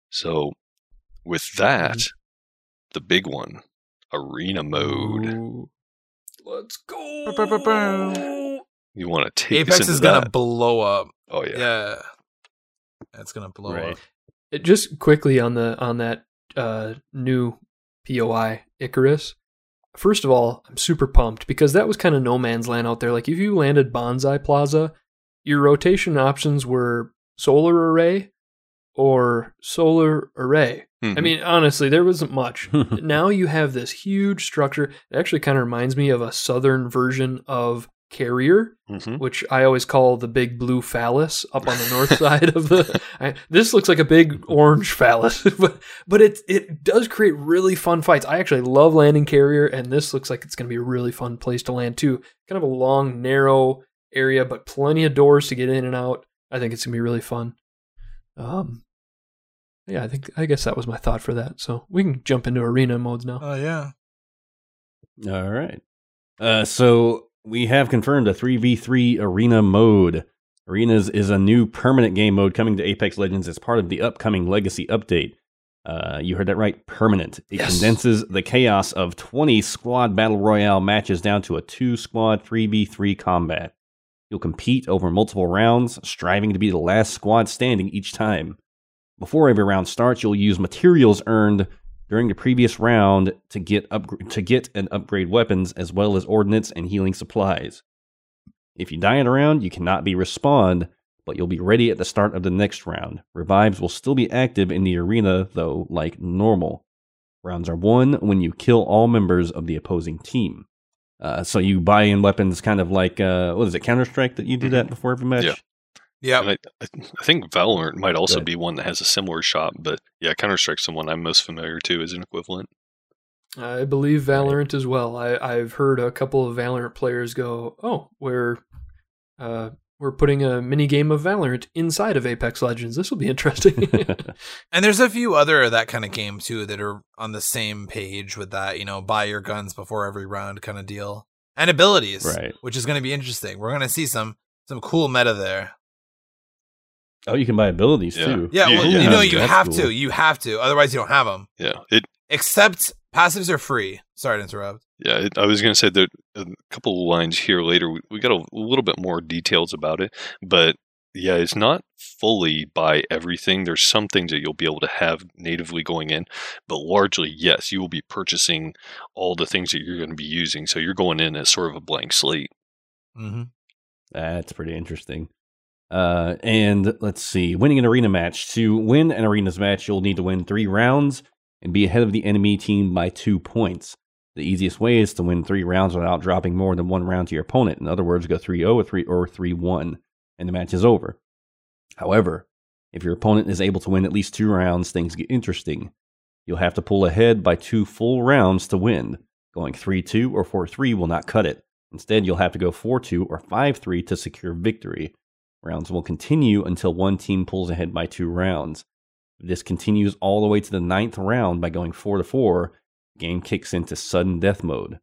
So with that, the big one, arena mode. Ooh. Let's go. Ba-ba-ba-ba. You want to take Apex is gonna blow up. oh yeah. Yeah. That's gonna blow Right. up. It- just quickly on the on that uh, new POI Icarus. First of all, I'm super pumped because that was kind of no man's land out there. Like if you landed Bonsai Plaza, your rotation options were solar array or solar array. I Mhm. mean, honestly, there wasn't much. now you have this huge structure. It actually kind of reminds me of a southern version of Carrier, Mhm. which I always call the big blue phallus up on the north side of the. I, this looks like a big orange phallus, but but it it does create really fun fights. I actually love landing carrier, and this looks like it's going to be a really fun place to land too. Kind of a long, narrow area, but plenty of doors to get in and out. I think it's going to be really fun. Um, yeah, I think I guess that was my thought for that. So we can jump into arena modes now. Oh yeah. All right. Uh, so we have confirmed a 3v3 arena mode. Arenas is a new permanent game mode coming to Apex Legends as part of the upcoming Legacy update. Uh, you heard that right, permanent. It Yes. condenses the chaos of 20 squad battle royale matches down to a two squad 3v3 combat. You'll compete over multiple rounds, striving to be the last squad standing each time. Before every round starts, you'll use materials earned during the previous round to get up to get and upgrade weapons as well as ordnance and healing supplies. If you die in a round, you cannot be respawned, but you'll be ready at the start of the next round. Revives will still be active in the arena though, like normal. Rounds are won when you kill all members of the opposing team. Uh, so you buy in weapons, kind of like uh, what is it, Counter Strike? That you do that before every match. Yeah. Yeah. I, I I think Valorant might also ahead. be one that has a similar shop, but yeah, Counter Strike's the one I'm most familiar to as an equivalent. I believe Valorant as well. I, I've heard a couple of Valorant players go, "Oh, we're uh, we're putting a mini game of Valorant inside of Apex Legends. This will be interesting." And there's a few other of that kind of game too that are on the same page with that, you know, buy your guns before every round kind of deal. And abilities, Right. which is going to be interesting. We're going to see some some cool meta there. Oh, you can buy abilities Yeah. too. Yeah, Yeah, well, yeah. you know That's you cool. have to. You have to. Otherwise you don't have them. Yeah, it Except passives are free. Sorry to interrupt. Yeah, it, I was going to say that a couple of lines here later. We, we got a, little bit more details about it, but yeah, it's not fully by everything. There's some things that you'll be able to have natively going in, but largely, yes, you will be purchasing all the things that you're going to be using. So you're going in as sort of a blank slate. Mm-hmm. That's pretty interesting. Uh, and let's see, winning an arena match. To win an arenas match, you'll need to win three rounds and be ahead of the enemy team by two points. The easiest way is to win three rounds without dropping more than one round to your opponent. In other words, go 3 0 or 3 or 3 1, and the match is over. However, if your opponent is able to win at least two rounds, things get interesting. You'll have to pull ahead by two full rounds to win. Going 3 2 or 4 3 will not cut it. Instead, you'll have to go 4 2 or 5 3 to secure victory. Rounds will continue until one team pulls ahead by two rounds. If this continues all the way to the ninth round by going 4 to 4. Game kicks into sudden death mode.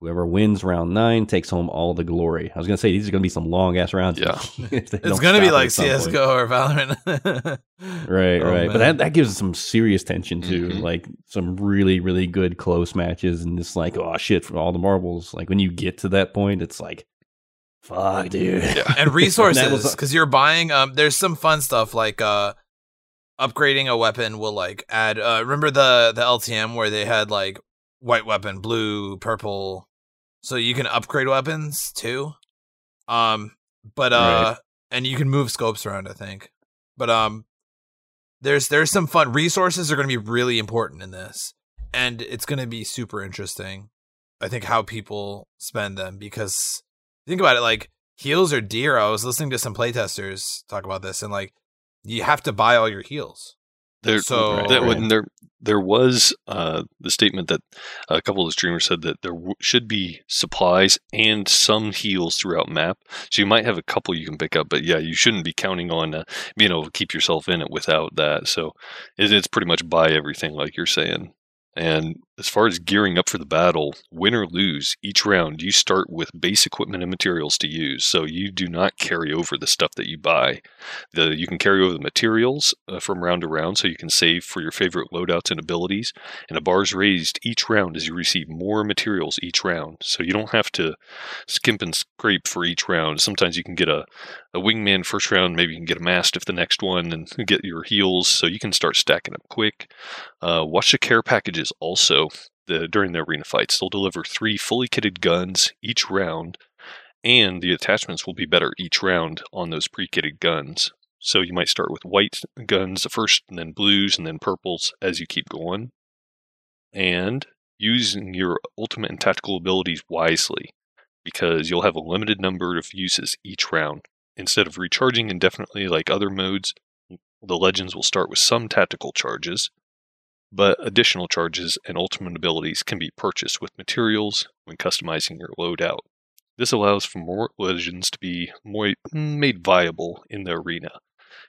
Whoever wins round 9 takes home all the glory. I was going to say, these are going to be some long ass rounds. Yeah. It's if they don't going to be like some point. CS:GO or Valorant. Right, Oh, right. But that, that gives some serious tension too. Mhm. Like some really, really good close matches and it's like, oh shit, for all the marbles. Like when you get to that point, it's like fuck, dude. Yeah. and resources because you're buying um there's some fun stuff like uh upgrading a weapon will like add uh remember the the LTM where they had like white weapon blue purple so you can upgrade weapons too um but uh and you can move scopes around I think but um there's there's some fun resources are going to be really important in this and it's going to be super interesting I think how people spend them because think about it like heals are dear. I was listening to some playtesters talk about this, and like you have to buy all your heals. There, So- that Right. when there there was uh, the statement that a couple of the streamers said that there w- should be supplies and some heals throughout map. So you might have a couple you can pick up, but yeah, you shouldn't be counting on uh, being able to keep yourself in it without that. So it, it's pretty much buy everything, like you're saying. And as far as gearing up for the battle, win or lose, each round you start with base equipment and materials to use. So you do not carry over the stuff that you buy. The you can carry over the materials uh, from round to round, so you can save for your favorite loadouts and abilities. And the bar is raised each round as you receive more materials each round. So you don't have to skimp and scrape for each round. Sometimes you can get a, a wingman first round, maybe you can get a mastiff the next one, and get your heals. So you can start stacking up quick. Uh, watch the care packages also. The, during the arena fights, they'll deliver three fully kitted guns each round, and the attachments will be better each round on those pre-kitted guns. So you might start with white guns the first, and then blues, and then purples as you keep going. And using your ultimate and tactical abilities wisely, because you'll have a limited number of uses each round. Instead of recharging indefinitely like other modes, the legends will start with some tactical charges, but additional charges and ultimate abilities can be purchased with materials when customizing your loadout. This allows for more legends to be more mm, made viable in the arena,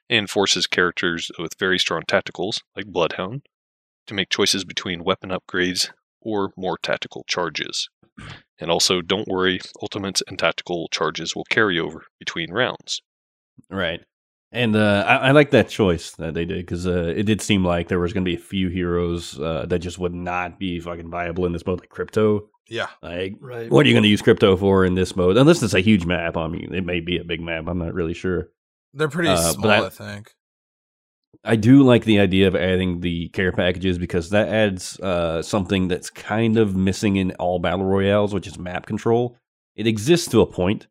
and forces characters with very strong tacticals, like Bloodhound, to make choices between weapon upgrades or more tactical charges. And also, don't worry, ultimates and tactical charges will carry over between rounds. Right. And uh, I, I like that choice that they did because uh, it did seem like there was going to be a few heroes uh, that just would not be fucking viable in this mode, like crypto. Yeah, Like, right. what are you going to use crypto for in this mode? Unless it's a huge map. I mean, it may be a big map. I'm not really sure. they're pretty Uh, small. but I- I, think. I do like the idea of adding the care packages because that adds uh, something that's kind of missing in all battle royales, which is map control. It exists to a point,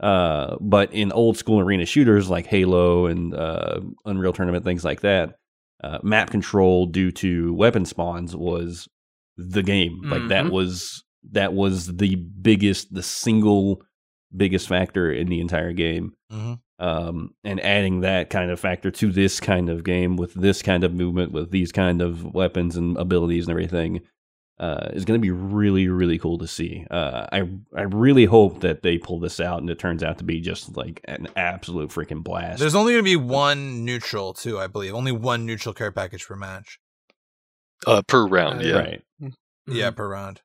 uh, but in old school arena shooters like Halo and uh, Unreal Tournament, things like that, uh, map control due to weapon spawns was the game. Like that Mhm. was that was the biggest, the single biggest factor in the entire game. hmm Um, and adding that kind of factor to this kind of game with this kind of movement, with these kind of weapons and abilities and everything, uh, is going to be really, really cool to see. Uh, I I really hope that they pull this out and it turns out to be just like an absolute freaking blast. There's only going to be one neutral too, I believe. Only one neutral care package per match. Uh, per round, Uh, yeah. Right, Yeah, Mhm. per round.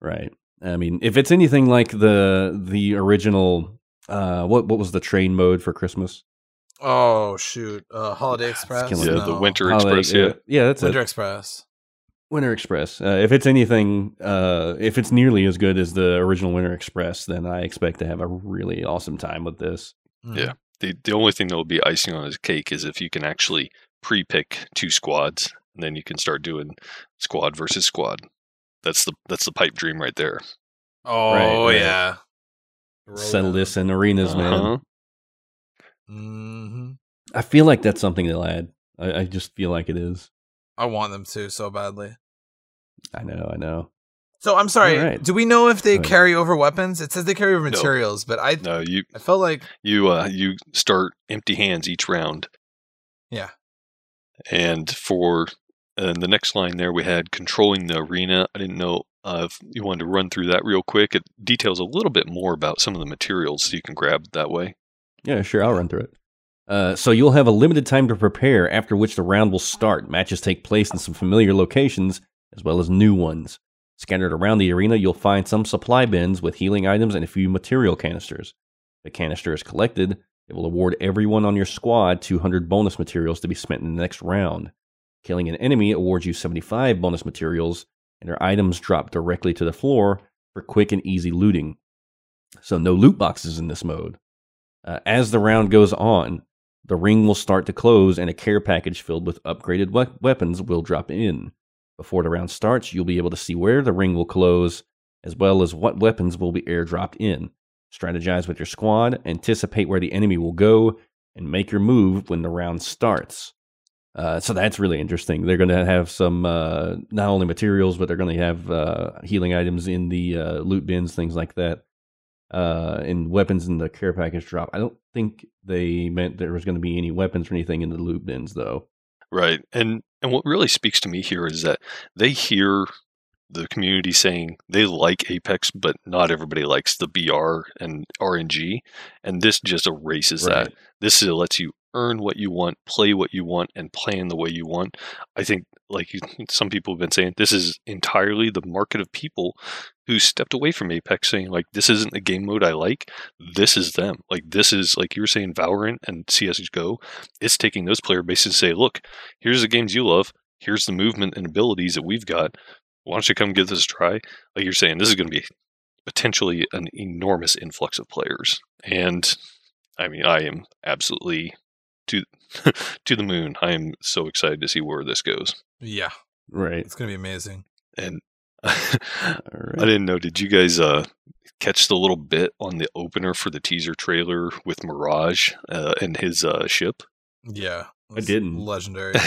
right. I mean, if it's anything like the the original, uh, what what was the train mode for Christmas? Oh shoot, uh, Holiday Express. Yeah, me. the Winter Holiday- Express, yeah. yeah, that's Winter it. Express. Winter Express. Uh, if it's anything, uh, if it's nearly as good as the original Winter Express, then I expect to have a really awesome time with this. Mhm. Yeah. The the only thing that will be icing on his cake is if you can actually pre-pick two squads, and then you can start doing squad versus squad. That's the that's the pipe dream right there. Oh Right, right. yeah. Settle this in arenas, man. Uh-huh. hmm I feel like that's something they'll add. I, I just feel like it is. I want them to so badly. I know, I know. So I'm sorry. All right. Do we know if they Go ahead. carry over weapons? It says they carry over No. materials, but I No, you I felt like you uh you start empty hands each round. Yeah. And for uh, the next line there, we had controlling the arena. I didn't know uh, if you wanted to run through that real quick. It details a little bit more about some of the materials you can grab that way. Yeah, sure. I'll run through it. Uh, so you'll have a limited time to prepare, after which the round will start. Matches take place in some familiar locations as well as new ones. Scattered around the arena, you'll find some supply bins with healing items and a few material canisters. If a canister is collected, it will award everyone on your squad 200 bonus materials to be spent in the next round. Killing an enemy awards you 75 bonus materials, and their items drop directly to the floor for quick and easy looting. So, no loot boxes in this mode. Uh, as the round goes on, the ring will start to close and a care package filled with upgraded we- weapons will drop in. Before the round starts, you'll be able to see where the ring will close, as well as what weapons will be airdropped in. Strategize with your squad, anticipate where the enemy will go, and make your move when the round starts. Uh, so that's really interesting. They're going to have some uh, not only materials, but they're going to have uh, healing items in the uh, loot bins, things like that uh, and weapons in the care package drop. I don't think they meant there was going to be any weapons or anything in the loot bins, though. Right. And and what really speaks to me here is that they hear the community saying they like Apex, but not everybody likes the BR and RNG. And this just erases that. This lets you earn what you want, play what you want, and plan the way you want. I think, like some people have been saying, this is entirely the market of people who stepped away from Apex, saying like, "This isn't the game mode I like. This is them. Like this is like you were saying, Valorant and CS:GO. It's taking those player bases and say, look, here's the games you love. Here's the movement and abilities that we've got. Why don't you come give this a try? Like you're saying, this is going to be potentially an enormous influx of players. And I mean, I am absolutely to to the moon. I am so excited to see where this goes. Yeah, Right. it's gonna be amazing. And All I didn't know. Did you guys uh, catch the little bit on the opener for the teaser trailer with Mirage uh, and his uh, ship? Yeah, I didn't. Legendary.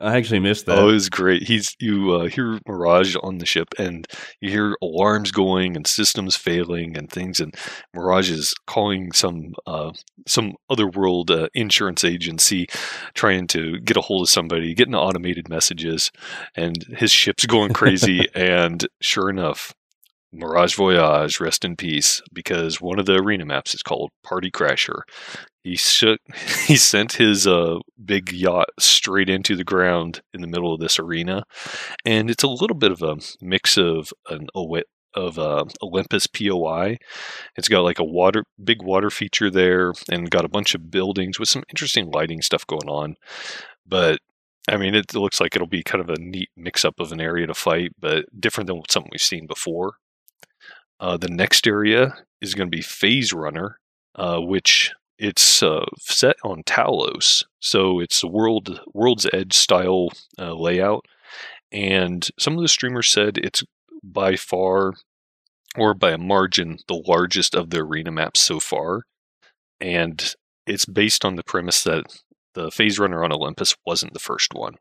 I actually missed that. Oh, it was great. He's you uh, hear Mirage on the ship, and you hear alarms going and systems failing and things. And Mirage is calling some uh, some otherworld uh, insurance agency, trying to get a hold of somebody, getting automated messages, and his ship's going crazy. and sure enough, Mirage Voyage, rest in peace, because one of the arena maps is called Party Crasher. He shook, he sent his uh, big yacht straight into the ground in the middle of this arena, and it's a little bit of a mix of an of uh, Olympus POI. It's got like a water big water feature there, and got a bunch of buildings with some interesting lighting stuff going on. But I mean, it looks like it'll be kind of a neat mix up of an area to fight, but different than something we've seen before. Uh, the next area is going to be Phase Runner, uh, which it's uh, set on Talos, so it's a world World's Edge style uh, layout. And some of the streamers said it's by far, or by a margin, the largest of the arena maps so far. And it's based on the premise that the Phase Runner on Olympus wasn't the first one.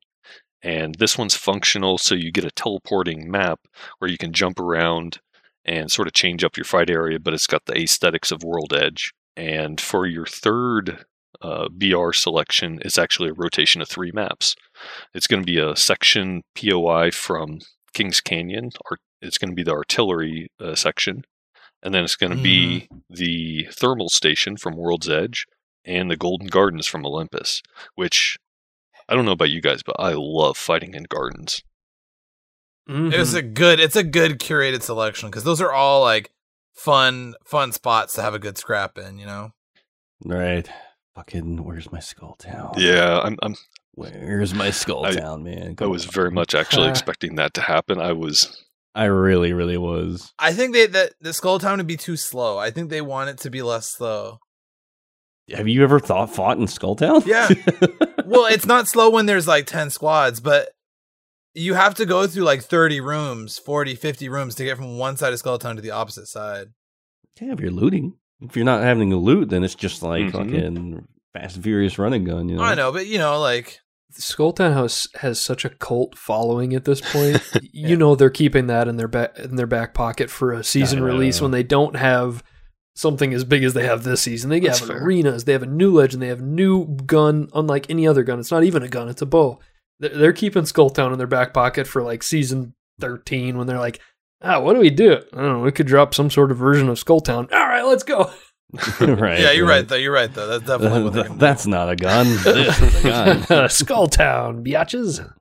And this one's functional, so you get a teleporting map where you can jump around and sort of change up your fight area, but it's got the aesthetics of World Edge. And for your third uh, BR selection, it's actually a rotation of three maps. It's going to be a section POI from Kings Canyon, or it's going to be the artillery uh, section, and then it's going to be the thermal station from World's Edge and the Golden Gardens from Olympus. Which I don't know about you guys, but I love fighting in gardens. Mhm. It was a good. It's a good curated selection because those are all like fun, fun spots to have a good scrap in. You know. Right. Fucking, where's my Skull Town? Yeah, I'm, I'm Where's my Skull I- Town, man? I was on. very much actually expecting that to happen. I was I really, really was. I think they that the Skull Town would be too slow. I think they want it to be less slow. Have you ever thought fought in Skull Town? Yeah. Well, it's not slow when there's like 10 squads, but you have to go through like 30 rooms, 40, 50 rooms to get from one side of Skull Town to the opposite side. yeah, if you're looting. If you're not having to loot, then it's just like Mhm. fucking Fast and Furious running gun. You know? I know, but you know, like Skulltown House has such a cult following at this point. You know they're keeping that in their back in their back pocket for a season I know. release when they don't have something as big as they have this season. They That's have fair. arenas, they have a new legend, they have new gun, unlike any other gun. It's not even a gun; it's a bow. They're, they're keeping Skulltown in their back pocket for like season thirteen when they're like, ah, what do we do? I don't know. We could drop some sort of version of Skulltown. All right, let's go. right. yeah, you're right though. You're right though. That's definitely what they're gonna do. That's not a gun. This is a gun. Skulltown, biatches.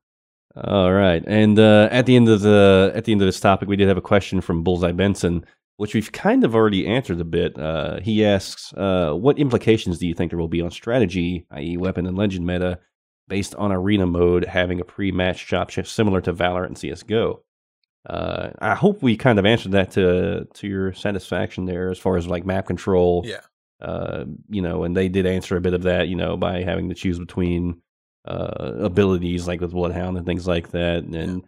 All right, and uh, at the end of the at the end of this topic, we did have a question from Bullseye Benson, which we've kind of already answered a bit. Uh, he asks, uh, "What implications do you think there will be on strategy, i.e., weapon and legend meta, based on arena mode having a pre-match chop shift similar to Valorant and CS:GO?" Uh, I hope we kind of answered that to to your satisfaction there, as far as like map control. Yeah. Uh, you know, and they did answer a bit of that, you know, by having to choose between uh, abilities like with Bloodhound and things like that. And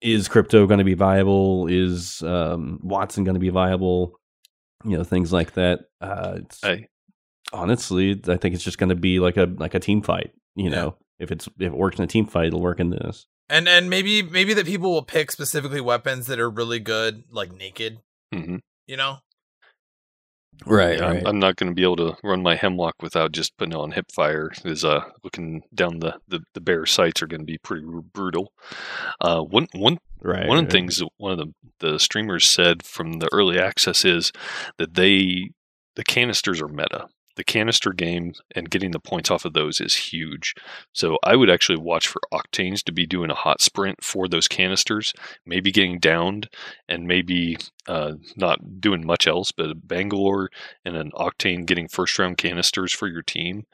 is crypto going to be viable? Is um, Watson going to be viable? You know, things like that. Uh, it's, I honestly, I think it's just going to be like a like a team fight. You Yeah. know, if it's if it works in a team fight, it'll work in this. And and maybe maybe that people will pick specifically weapons that are really good, like naked. mhm. You know, Right. Yeah, I'm, I'm not going to be able to run my hemlock without just putting on hip fire. Is uh looking down the the, the bare sights are going to be pretty ru- brutal. Uh, one one right. one of right. the things that one of the the streamers said from the early access is that they the canisters are meta. The canister game and getting the points off of those is huge. So I would actually watch for Octanes to be doing a hot sprint for those canisters, maybe getting downed and maybe uh, not doing much else, but a Bangalore and an Octane getting first round canisters for your team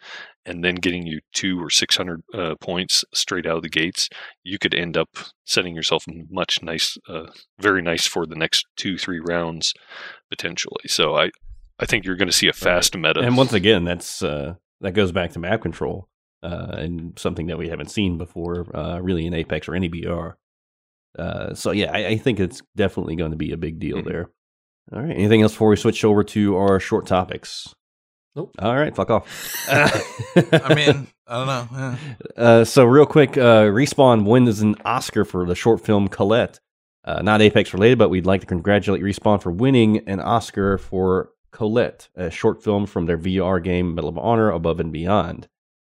and then getting you two or 600 uh, points straight out of the gates, you could end up setting yourself much nice, uh, very nice for the next two, three rounds potentially. So I, I think you're going to see a fast meta. And once again, that's uh, that goes back to map control uh, and something that we haven't seen before, uh, really in Apex or any BR. Uh, so yeah, I, I think it's definitely going to be a big deal Mhm. there. All right. Anything else before we switch over to our short topics? Nope. All right, fuck off. I mean, I don't know. Yeah. Uh, so real quick, uh, Respawn wins an Oscar for the short film Colette. Uh, not Apex related, but we'd like to congratulate Respawn for winning an Oscar for Colette, a short film from their VR game Medal of Honor Above and Beyond.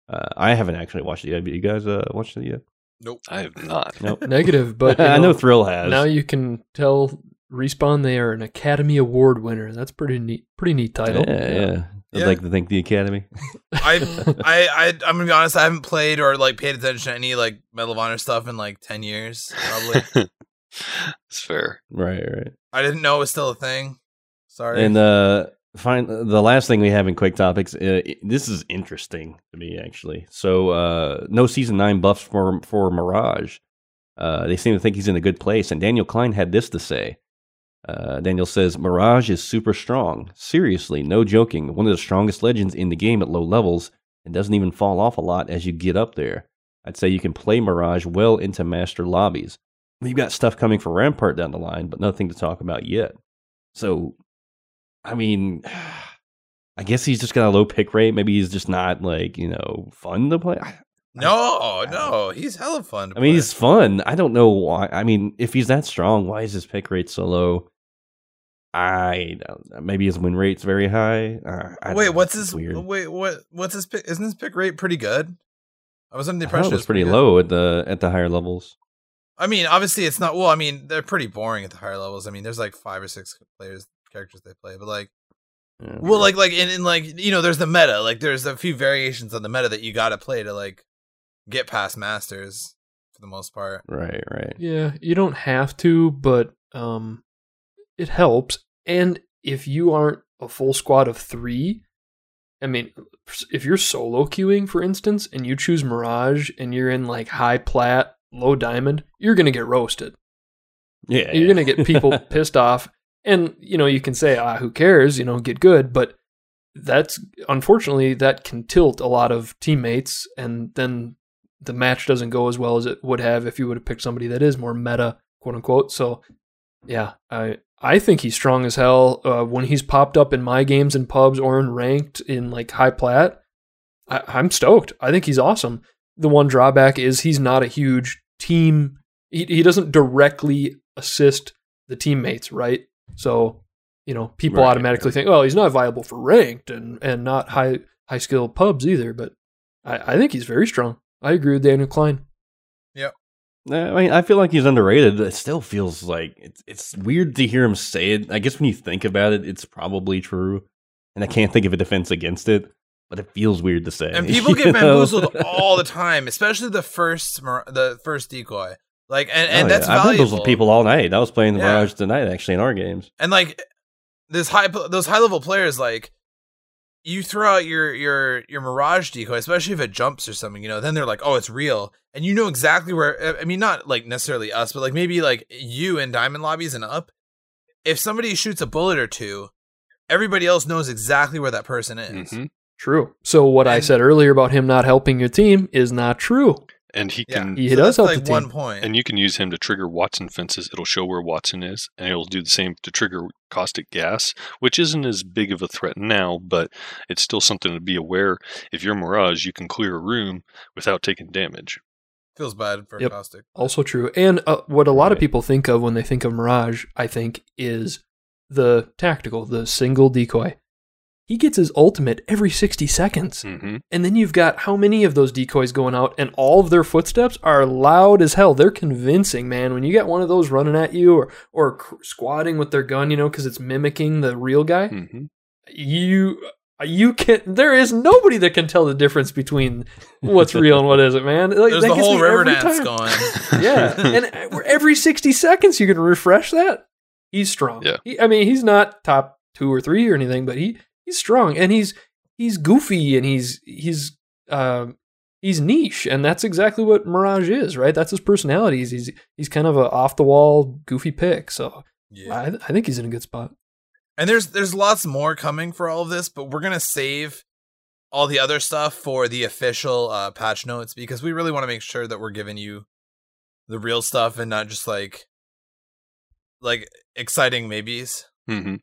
Uh, I haven't actually watched it yet. But you guys uh, watched it yet? Nope. I have not. Nope. Negative, but you I know Thrill has. now you can tell Respawn they are an Academy Award winner. That's pretty neat. Pretty neat title. Yeah, yeah. I'd Yeah. like to thank the Academy. I, I, I, I'm gonna be honest. I haven't played or like paid attention to any like Medal of Honor stuff in like ten years. Probably. it's fair. right, right. I didn't know it was still a thing. Sorry. And uh, fine. The last thing we have in quick topics. Uh, this is interesting to me actually. So, uh, no season nine buffs for for Mirage. Uh, they seem to think he's in a good place. And Daniel Klein had this to say. Uh, Daniel says Mirage is super strong. Seriously, no joking. One of the strongest legends in the game at low levels, and doesn't even fall off a lot as you get up there. I'd say you can play Mirage well into master lobbies. We've got stuff coming for Rampart down the line, but nothing to talk about yet. So, I mean, I guess he's just got a low pick rate. Maybe he's just not like you know fun to play. I- no, no, he's hella fun. To I mean, he's fun. I don't know why. I mean, if he's that strong, why is his pick rate so low? I don't. Maybe his win rate's very high. Uh, I Wait, what's his weird? wait? What what's his pick? Isn't his pick rate pretty good? I was under the impression it was pretty good. low at the at the higher levels. I mean, obviously it's not. Well, I mean, they're pretty boring at the higher levels. I mean, there's like five or six players characters they play, but like, Yeah, well, like like in, in like you know, there's the meta. Like, there's a few variations on the meta that you got to play to like get past masters for the most part. right, right. Yeah, you don't have to, but um, it helps. And if you aren't a full squad of three, I mean, if you're solo queuing, for instance, and you choose Mirage and you're in like high plat, low diamond, you're gonna get roasted. Yeah, You're gonna get people pissed off, and you know you can say, ah, who cares? You know, get good, but that's unfortunately that can tilt a lot of teammates, and then the match doesn't go as well as it would have if you would have picked somebody that is more meta, quote unquote. So, yeah, I I think he's strong as hell. Uh, when he's popped up in my games in pubs or in ranked in like high plat, I, I'm stoked. I think he's awesome. The one drawback is he's not a huge team. He he doesn't directly assist the teammates, right? So, you know, people Right, automatically right. think, well, he's not viable for ranked and and not high high skill pubs either. But I, I think he's very strong. I agree with Daniel Klein. Yeah. I mean, I feel like he's underrated. It still feels like it's it's weird to hear him say it. I guess when you think about it, it's probably true, and I can't think of a defense against it. But it feels weird to say. And people get know? bamboozled all the time, especially the first the first decoy. Like, and, and Oh, that's yeah. I've valuable. bamboozled people all night. I was playing the Yeah. Mirage tonight, actually, in our games. and like this high those high level players like you throw out your your your mirage decoy especially if it jumps or something you know then they're like oh it's real and you know exactly where i mean not like necessarily us but like maybe like you in diamond lobbies and up if somebody shoots a bullet or two everybody else knows exactly where that person is Mhm. True. So what I said earlier about him not helping your team is not true. And he Yeah. can He So does help like the team. one point and you can use him to trigger Watson fences. It'll show where Watson is, and it'll do the same to trigger caustic gas, which isn't as big of a threat now, but it's still something to be aware. If you're Mirage, you can clear a room without taking damage. feels bad for Yep. caustic Also true. And uh, what a lot of people think of when they think of Mirage, I think, is the tactical, the single decoy. He gets his ultimate every 60 seconds. hmm And then you've got how many of those decoys going out, and all of their footsteps are loud as hell. They're convincing, man. When you get one of those running at you or, or squatting with their gun, you know, because it's mimicking the real guy, hmm you you can there is nobody that can tell the difference between what's real and what isn't man like, there's that the gets whole me river every dance time. going yeah and uh, every 60 seconds you can refresh that he's strong Yeah. He- i mean he's not top two or three or anything but he he's strong and he's he's goofy and he's he's um he's niche and that's exactly what mirage is right? That's his personality. He's he's, he's kind of a off the wall goofy pick so yeah. I, I think he's in a good spot. And there's there's lots more coming for all of this, but we're gonna save all the other stuff for the official uh, patch notes because we really want to make sure that we're giving you the real stuff and not just like like exciting maybes. hmm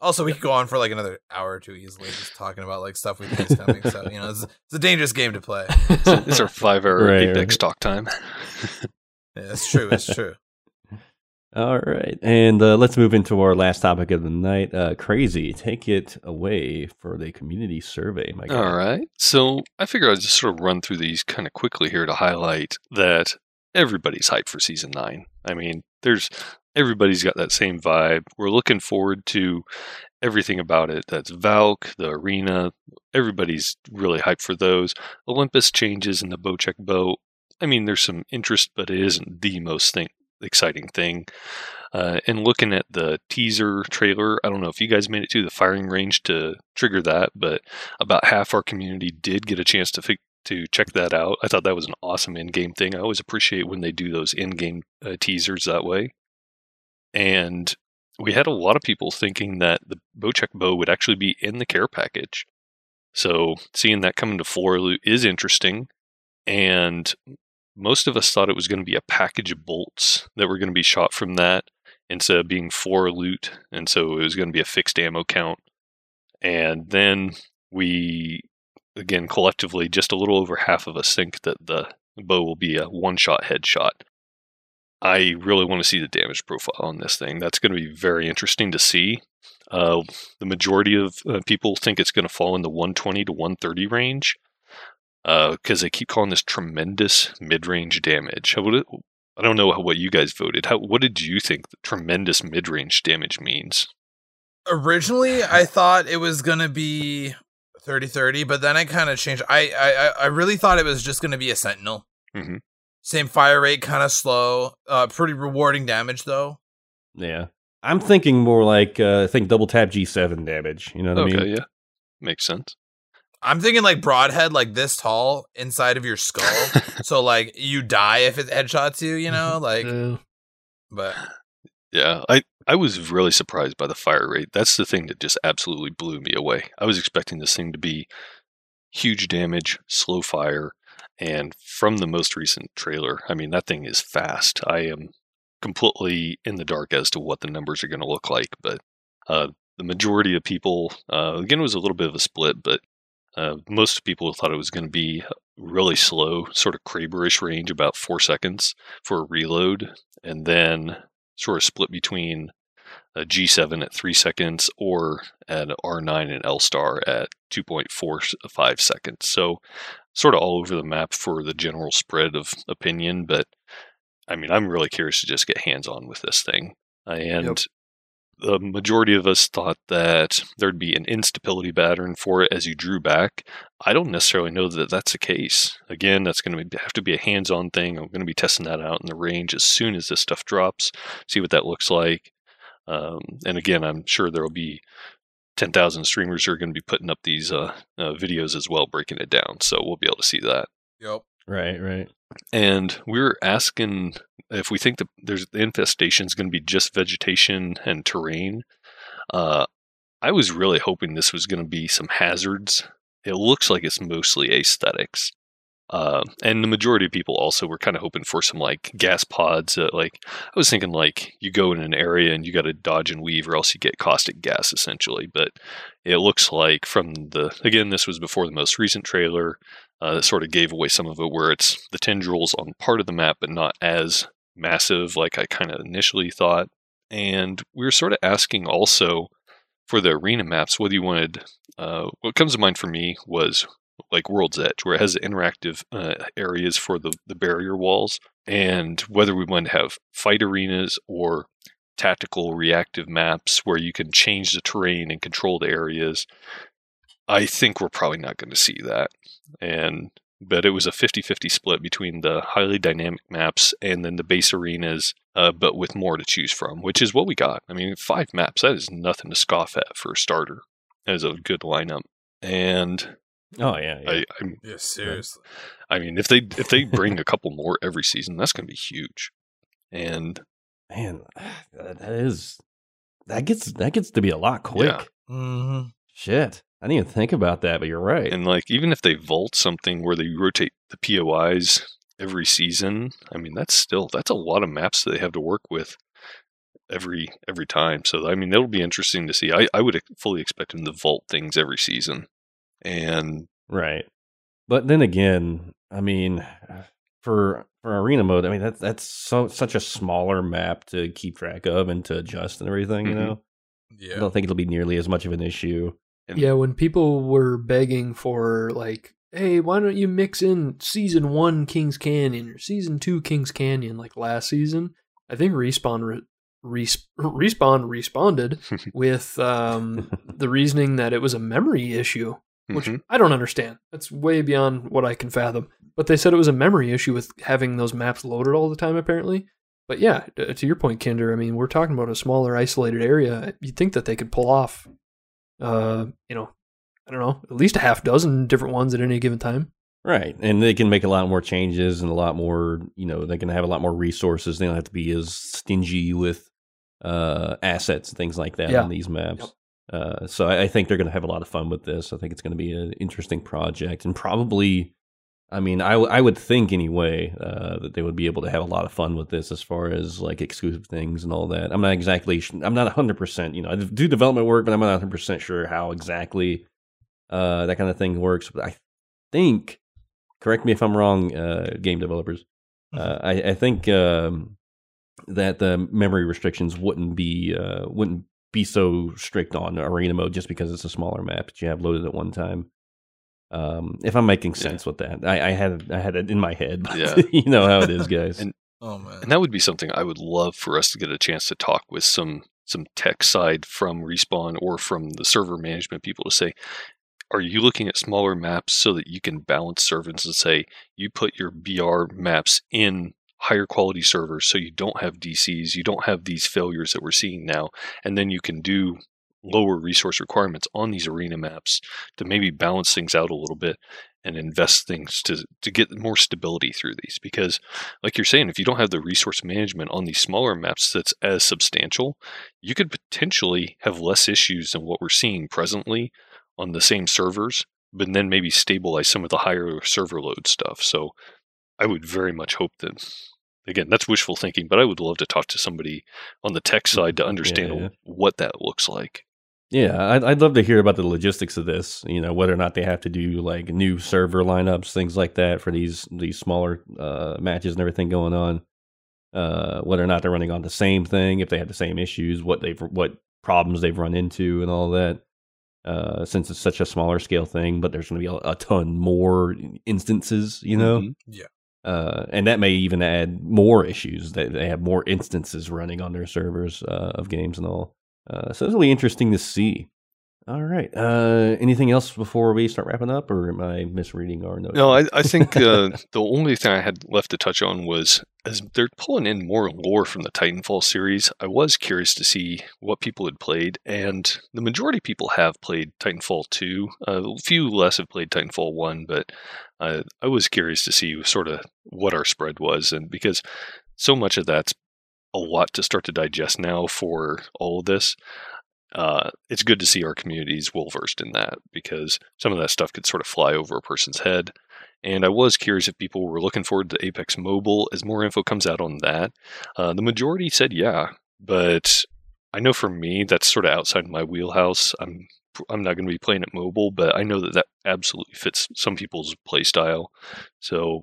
Also, we could go on for like another hour or two easily just talking about like stuff we think is coming. So you know, it's, it's a dangerous game to play. It's our five-hour Right, Apex right. talk time. Yeah, it's true. It's true. All right, and uh, let's move into our last topic of the night. Uh, Krazy, take it away for the community survey, my guy. All right. So I figure I'll just sort of run through these kind of quickly here to highlight that everybody's hyped for season nine. I mean, there's everybody's got that same vibe. We're looking forward to everything about it. That's Valk, the arena. Everybody's really hyped for those. Olympus changes in the Bocek bow. I mean, there's some interest, but it isn't the most thing exciting thing. Uh, and looking at the teaser trailer, I don't know if you guys made it to the firing range to trigger that, but about half our community did get a chance to fig- to check that out. I thought that was an awesome in-game thing. I always appreciate when they do those in-game uh, teasers that way. And we had a lot of people thinking that the Bocek bow would actually be in the care package. So seeing that come into floor loot is interesting. And most of us thought it was going to be a package of bolts that were going to be shot from that instead of being four loot. And so it was going to be a fixed ammo count. And then we, again, collectively, just a little over half of us think that the bow will be a one shot headshot. I really want to see the damage profile on this thing. That's going to be very interesting to see. Uh, the majority of uh, people think it's going to fall in the 120 to 130 range because they keep calling this tremendous mid-range damage. How would it, I don't know how, what you guys voted. How what did you think the tremendous mid-range damage means? Originally, I thought it was gonna be 30-30, but then I kind of changed. I, I I really thought it was just gonna be a sentinel. Mhm. Same fire rate, kind of slow. Uh, pretty rewarding damage though. Yeah. I'm thinking more like uh, I think double tap G7 damage. You know what okay, I mean? yeah, makes sense. I'm thinking like broadhead, like this tall inside of your skull. so like you die if it headshots you. You know, like. Yeah. But Yeah, I, I was really surprised by the fire rate. That's the thing that just absolutely blew me away. I was expecting this thing to be huge damage, slow fire, and from the most recent trailer, I mean, that thing is fast. I am completely in the dark as to what the numbers are going to look like, but uh, the majority of people, uh, again, it was a little bit of a split, but uh, most people thought it was going to be really slow, sort of Kraberish range, about four seconds for a reload, and then sort of split between a G7 at three seconds or an R9 and L star at 2.45 seconds. So, sort of all over the map for the general spread of opinion. But I mean, I'm really curious to just get hands on with this thing. And Yep. the majority of us thought that there'd be an instability pattern for it as you drew back. I don't necessarily know that that's the case. Again, that's going to have to be a hands on thing. I'm going to be testing that out in the range as soon as this stuff drops, see what that looks like. Um, and again, I'm sure there will be 10,000 streamers are going to be putting up these uh, uh, videos as well, breaking it down. So we'll be able to see that. yep. Right, right. And we are asking if we think that there's the infestation is going to be just vegetation and terrain. Uh, I was really hoping this was going to be some hazards. It looks like it's mostly aesthetics. Uh, and the majority of people also were kind of hoping for some like gas pods. Uh, like I was thinking, like you go in an area and you got to dodge and weave, or else you get caustic gas essentially. But it looks like from the again, this was before the most recent trailer uh, that sort of gave away some of it, where it's the tendrils on part of the map, but not as massive like I kind of initially thought. And we were sort of asking also for the arena maps whether you wanted. Uh, what comes to mind for me was like World's Edge, where it has interactive uh, areas for the, the barrier walls, and whether we want to have fight arenas or tactical reactive maps where you can change the terrain and control the areas. I think we're probably not going to see that. And but it was a 50-50 split between the highly dynamic maps and then the base arenas, uh, but with more to choose from, which is what we got. I mean, five maps, that is nothing to scoff at for a starter. That is a good lineup. And Oh yeah, yeah. I, I'm Yeah, seriously. I mean, if they if they bring a couple more every season, that's going to be huge. And Man, that that is that gets that gets to be a lot quick. Yeah. Mm-hmm. Shit, I didn't even think about that, but you're right. and like even if they vault something where they rotate the POIs every season, I mean that's still that's a lot of maps that they have to work with every every time. So I mean that'll be interesting to see. I I would fully expect them to vault things every season. And Right. But then again, I mean, for for arena mode, I mean that's that's so such a smaller map to keep track of and to adjust and everything. Mhm. You know, I don't think it'll be nearly as much of an issue. And- Yeah, when people were begging for like, hey, why don't you mix in season one Kings Canyon or season two Kings Canyon like last season? I think respawn re- res- respawn responded with um, the reasoning that it was a memory issue, which Mhm. I don't understand. That's way beyond what I can fathom. But they said it was a memory issue with having those maps loaded all the time, apparently. But yeah, to your point, Kinder, I mean, we're talking about a smaller, isolated area. You'd think that they could pull off, uh, you know, I don't know, at least a half dozen different ones at any given time. Right. And they can make a lot more changes and a lot more, you know, they can have a lot more resources. They don't have to be as stingy with uh, assets and things like that Yeah. on these maps. Uh, so I, I think they're going to have a lot of fun with this. I think it's going to be an interesting project and probably, I mean, I, w- I would think anyway uh, that they would be able to have a lot of fun with this as far as like exclusive things and all that. I'm not exactly, I'm not 100%, you know, I do development work, but I'm not 100% sure how exactly uh, that kind of thing works. But I think correct me if I'm wrong, uh, game developers. Uh, I, I think um, that the memory restrictions wouldn't be uh, wouldn't be so strict on arena mode just because it's a smaller map that you have loaded at one time. Um, if I'm making sense yeah. with that, I, I, had I had it in my head. yeah. you know how it is, guys. and, oh man, and that would be something I would love for us to get a chance to talk with some some tech side from respawn or from the server management people to say are you looking at smaller maps so that you can balance servants and say you put your br maps in higher quality servers so you don't have dcs you don't have these failures that we're seeing now and then you can do lower resource requirements on these arena maps to maybe balance things out a little bit and invest things to to get more stability through these. Because like you're saying if you don't have the resource management on these smaller maps that's as substantial you could potentially have less issues than what we're seeing presently on the same servers but then maybe stabilize some of the higher server load stuff. So i would very much hope that again that's wishful thinking but i would love to talk to somebody on the tech side to understand yeah, yeah. what that looks like yeah, I'd, I'd love to hear about the logistics of this. You know, whether or not they have to do like new server lineups, things like that for these these smaller uh, matches and everything going on. Uh, whether or not they're running on the same thing, if they have the same issues, what they've what problems they've run into, and all that. Uh, since it's such a smaller scale thing, but there's going to be a, a, ton more instances, you know. Mm-hmm. Yeah. Uh, and that may even add more issues that they have more instances running on their servers uh, of games and all. Uh, so it's really interesting to see. All right. Uh, anything else before we start wrapping up, or am I misreading our notes? No, I, I think uh, the only thing I had left to touch on was as they're pulling in more lore from the Titanfall series. I was curious to see what people had played, and the majority of people have played Titanfall 2. Uh, a few less have played Titanfall 1, but uh, I was curious to see sort of what our spread was, and because so much of that's a lot to start to digest now for all of this. Uh, it's good to see our communities well versed in that because some of that stuff could sort of fly over a person's head. And I was curious if people were looking forward to Apex Mobile as more info comes out on that. Uh, the majority said yeah, but I know for me that's sort of outside my wheelhouse. I'm I'm not going to be playing it mobile, but I know that that absolutely fits some people's play style. So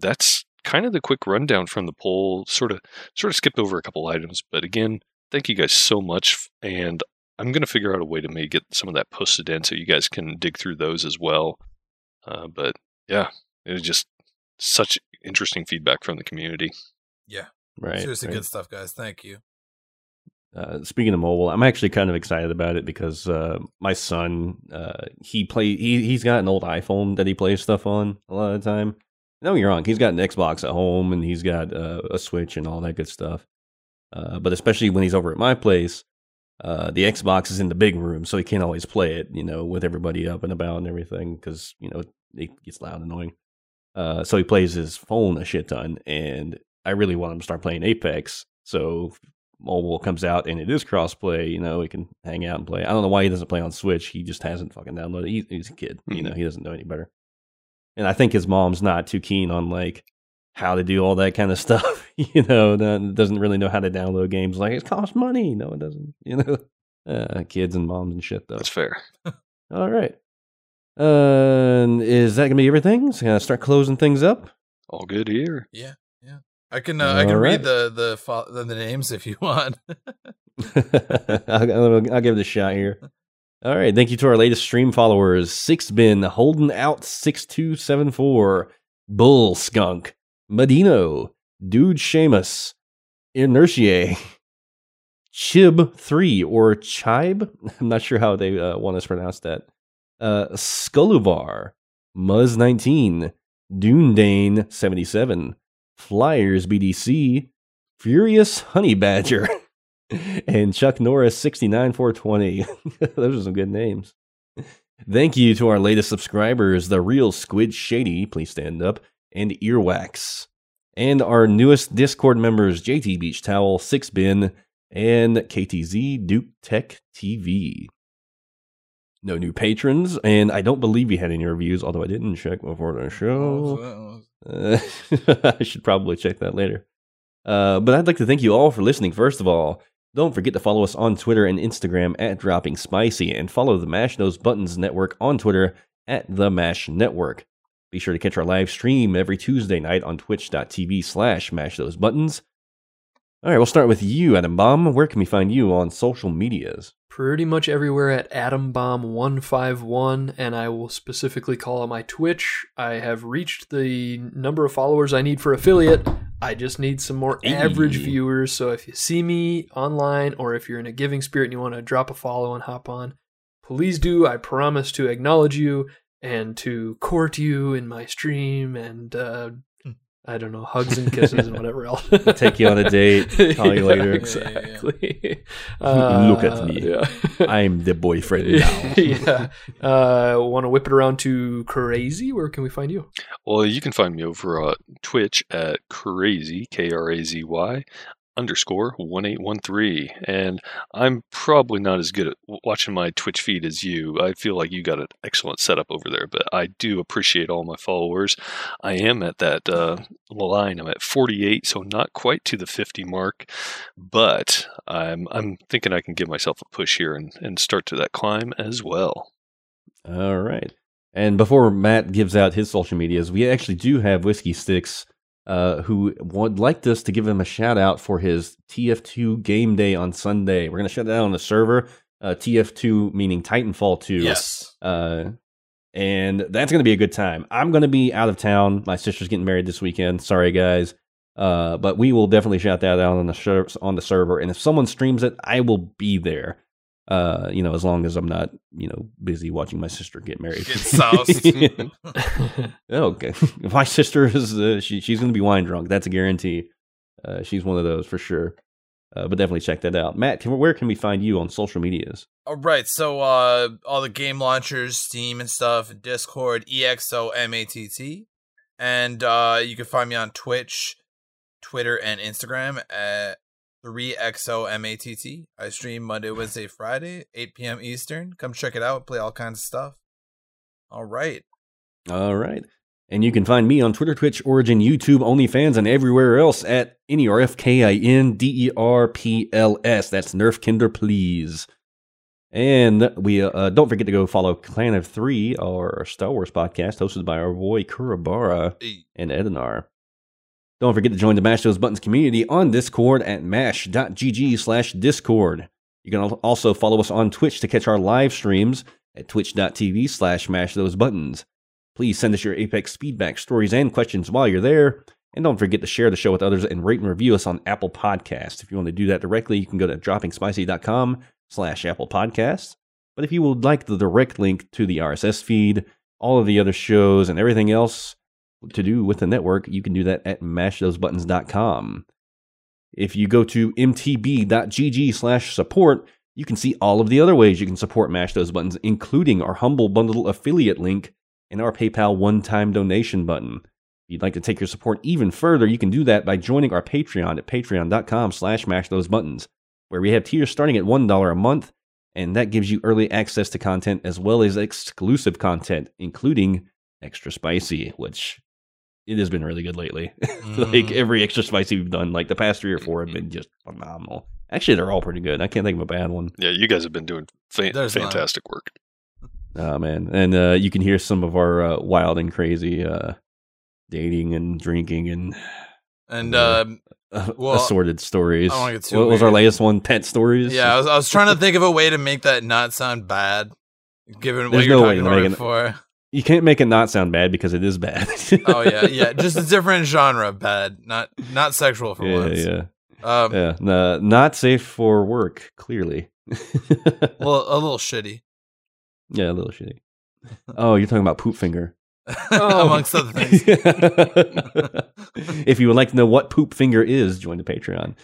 that's kind of the quick rundown from the poll. Sort of sort of skipped over a couple items, but again, thank you guys so much. And I'm going to figure out a way to maybe get some of that posted in so you guys can dig through those as well. Uh, but yeah, it was just such interesting feedback from the community. Yeah, right. Seriously, right. good stuff, guys. Thank you. Uh, speaking of mobile, I'm actually kind of excited about it because uh, my son, uh, he play he he's got an old iPhone that he plays stuff on a lot of the time, no, you're wrong. He's got an Xbox at home and he's got uh, a Switch and all that good stuff. Uh, but especially when he's over at my place, uh, the Xbox is in the big room, so he can't always play it, you know, with everybody up and about and everything because you know it gets loud and annoying. Uh, so he plays his phone a shit ton, and I really want him to start playing Apex. So mobile comes out and it is crossplay, you know, he can hang out and play. I don't know why he doesn't play on Switch. He just hasn't fucking downloaded. He, he's a kid, mm-hmm. you know, he doesn't know any better and I think his mom's not too keen on like how to do all that kind of stuff. you know, doesn't really know how to download games. Like it costs money. No, it doesn't. You know, uh, kids and moms and shit. Though that's fair. all right. Uh, is that gonna be everything? So gonna start closing things up. All good here. Yeah, yeah. I can uh, I can right. read the the the, the names if you want. I'll, I'll give it a shot here. All right. Thank you to our latest stream followers Six Bin, Holding Out 6274, Bull Skunk, Medino, Dude Seamus, Inertiae, Chib3 or Chibe. I'm not sure how they uh, want us to pronounce that. Uh, Skuluvar, Muzz19, Dune 77, Flyers BDC, Furious Honey Badger. and Chuck Norris 69420. Those are some good names. Thank you to our latest subscribers, the real Squid Shady, please stand up, and Earwax. And our newest Discord members, JT Beach Towel, Six Bin, and KTZ Duke Tech TV. No new patrons, and I don't believe we had any reviews, although I didn't check before the show. Uh, I should probably check that later. Uh, but I'd like to thank you all for listening, first of all. Don't forget to follow us on Twitter and Instagram at Dropping Spicy and follow the Mash Those Buttons Network on Twitter at The Mash Network. Be sure to catch our live stream every Tuesday night on twitch.tv slash mash those buttons. All right, we'll start with you, Atombomb. Where can we find you on social medias? Pretty much everywhere at AtomBomb151, and I will specifically call out my Twitch. I have reached the number of followers I need for affiliate. I just need some more Hey. average viewers. So if you see me online or if you're in a giving spirit and you want to drop a follow and hop on, please do. I promise to acknowledge you and to court you in my stream and uh, I don't know, hugs and kisses and whatever else. Take you on a date, call you later. Exactly. Look at Uh, me. yeah. I'm the boyfriend now. yeah. Uh, Want to whip it around to Krazy? Where can we find you? Well, you can find me over on Twitch at Krazy K R A Z Y underscore one eight one three, and I'm probably not as good at watching my Twitch feed as you. I feel like you got an excellent setup over there, but I do appreciate all my followers. I am at that uh, line. I'm at 48, so not quite to the 50 mark, but I'm I'm thinking I can give myself a push here and, and start to that climb as well. All right. And before Matt gives out his social medias, we actually do have Whiskey Sticks, uh, who would like us to give him a shout out for his TF2 game day on Sunday. We're going to shut down the server. Uh, TF2 meaning Titanfall 2. Yes. Uh, and that's going to be a good time. I'm going to be out of town. My sister's getting married this weekend. Sorry, guys. Uh, but we will definitely shout that out on the ser- on the server. And if someone streams it, I will be there. Uh, you know, as long as I'm not, you know, busy watching my sister get married. Get soused. okay, my sister is uh, she she's going to be wine drunk. That's a guarantee. Uh, she's one of those for sure. Uh, but definitely check that out. Matt, can, where can we find you on social medias? All right, so uh, all the game launchers, Steam and stuff, Discord, E EXOMATT, and uh, you can find me on Twitch, Twitter, and Instagram at 3XOMATT. I stream Monday, Wednesday, Friday, 8 p.m. Eastern. Come check it out. Play all kinds of stuff. All right. All right. And you can find me on Twitter, Twitch, Origin, YouTube, OnlyFans, and everywhere else at E N-E-R-F-K-I-N-D-E-R-P-L-S. That's Nerf Kinder, please. And we uh, don't forget to go follow Clan of Three, our Star Wars podcast, hosted by our boy Kurabara and Edinar. Don't forget to join the Mash Those Buttons community on Discord at mash.gg slash discord. You can also follow us on Twitch to catch our live streams at twitch.tv slash mash those buttons. Please send us your Apex feedback, stories, and questions while you're there. And don't forget to share the show with others and rate and review us on Apple Podcasts. If you want to do that directly, you can go to droppingspicy.com slash Apple Podcasts. But if you would like the direct link to the RSS feed, all of the other shows, and everything else to do with the network, you can do that at mashthosebuttons.com. If you go to mtb.gg slash support, you can see all of the other ways you can support Mash Those Buttons, including our Humble Bundle affiliate link and our PayPal one-time donation button. If you'd like to take your support even further, you can do that by joining our Patreon at patreon.com slash mash those buttons, where we have tiers starting at $1 a month, and that gives you early access to content as well as exclusive content, including extra spicy, which it has been really good lately. like Mm. every extra spicy we've done, like the past three or four have been just phenomenal. Actually, they're all pretty good. I can't think of a bad one. Yeah, you guys have been doing fa- There's none. fantastic work. Oh man, and uh, you can hear some of our uh, wild and crazy uh, dating and drinking and And Yeah. um, uh, Well, assorted stories. I don't get too what was our latest one? Pet stories. yeah, I was, I was trying to think of a way to make that not sound bad, given what you're no talking about make it it- for. You can't make it not sound bad because it is bad. Oh yeah, yeah, just a different genre of bad, not not sexual for yeah, once. yeah, Um, yeah. No, not safe for work. Clearly. well, a little shitty, yeah, a little shitty. Oh, you're talking about poop finger. Oh. amongst other things. if you would like to know what Poop Finger is, join the Patreon.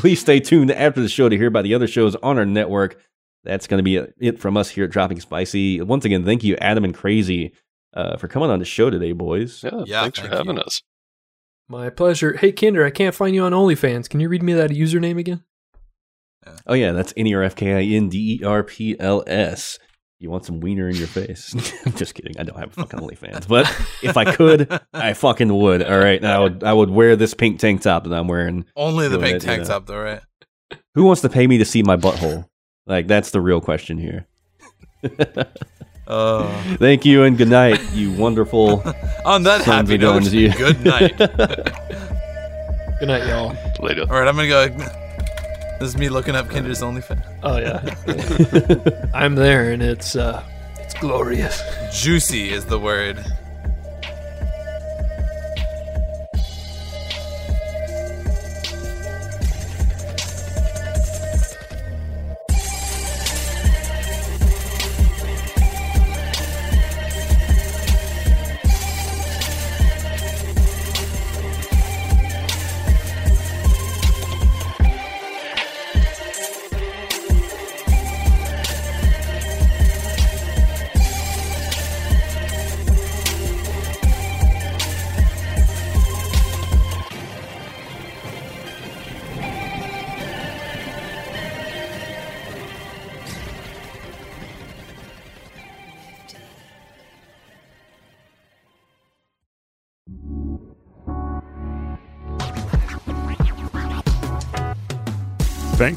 Please stay tuned after the show to hear about the other shows on our network. That's going to be it from us here at Dropping Spicy. Once again, thank you, Adam and Krazy, uh, for coming on the show today, boys. Yeah, Yeah, thanks for having you. us. My pleasure. Hey, Kinder, I can't find you on OnlyFans. Can you read me that username again? Oh, yeah, that's N E R F K I N D E R P L S. You want some wiener in your face? I'm just kidding. I don't have a fucking OnlyFans, but if I could, I fucking would. All right, and I would. I would wear this pink tank top that I'm wearing. Only the pink it, you tank know. top, though, right? Who wants to pay me to see my butthole? Like that's the real question here. Uh, Thank you and good night, you wonderful on that sons happy of note, good night. Good night, y'all. Later. All right, I'm gonna go. This is me looking up Kinder's OnlyFans. Oh yeah, I'm there, and it's uh, it's glorious. Juicy is the word.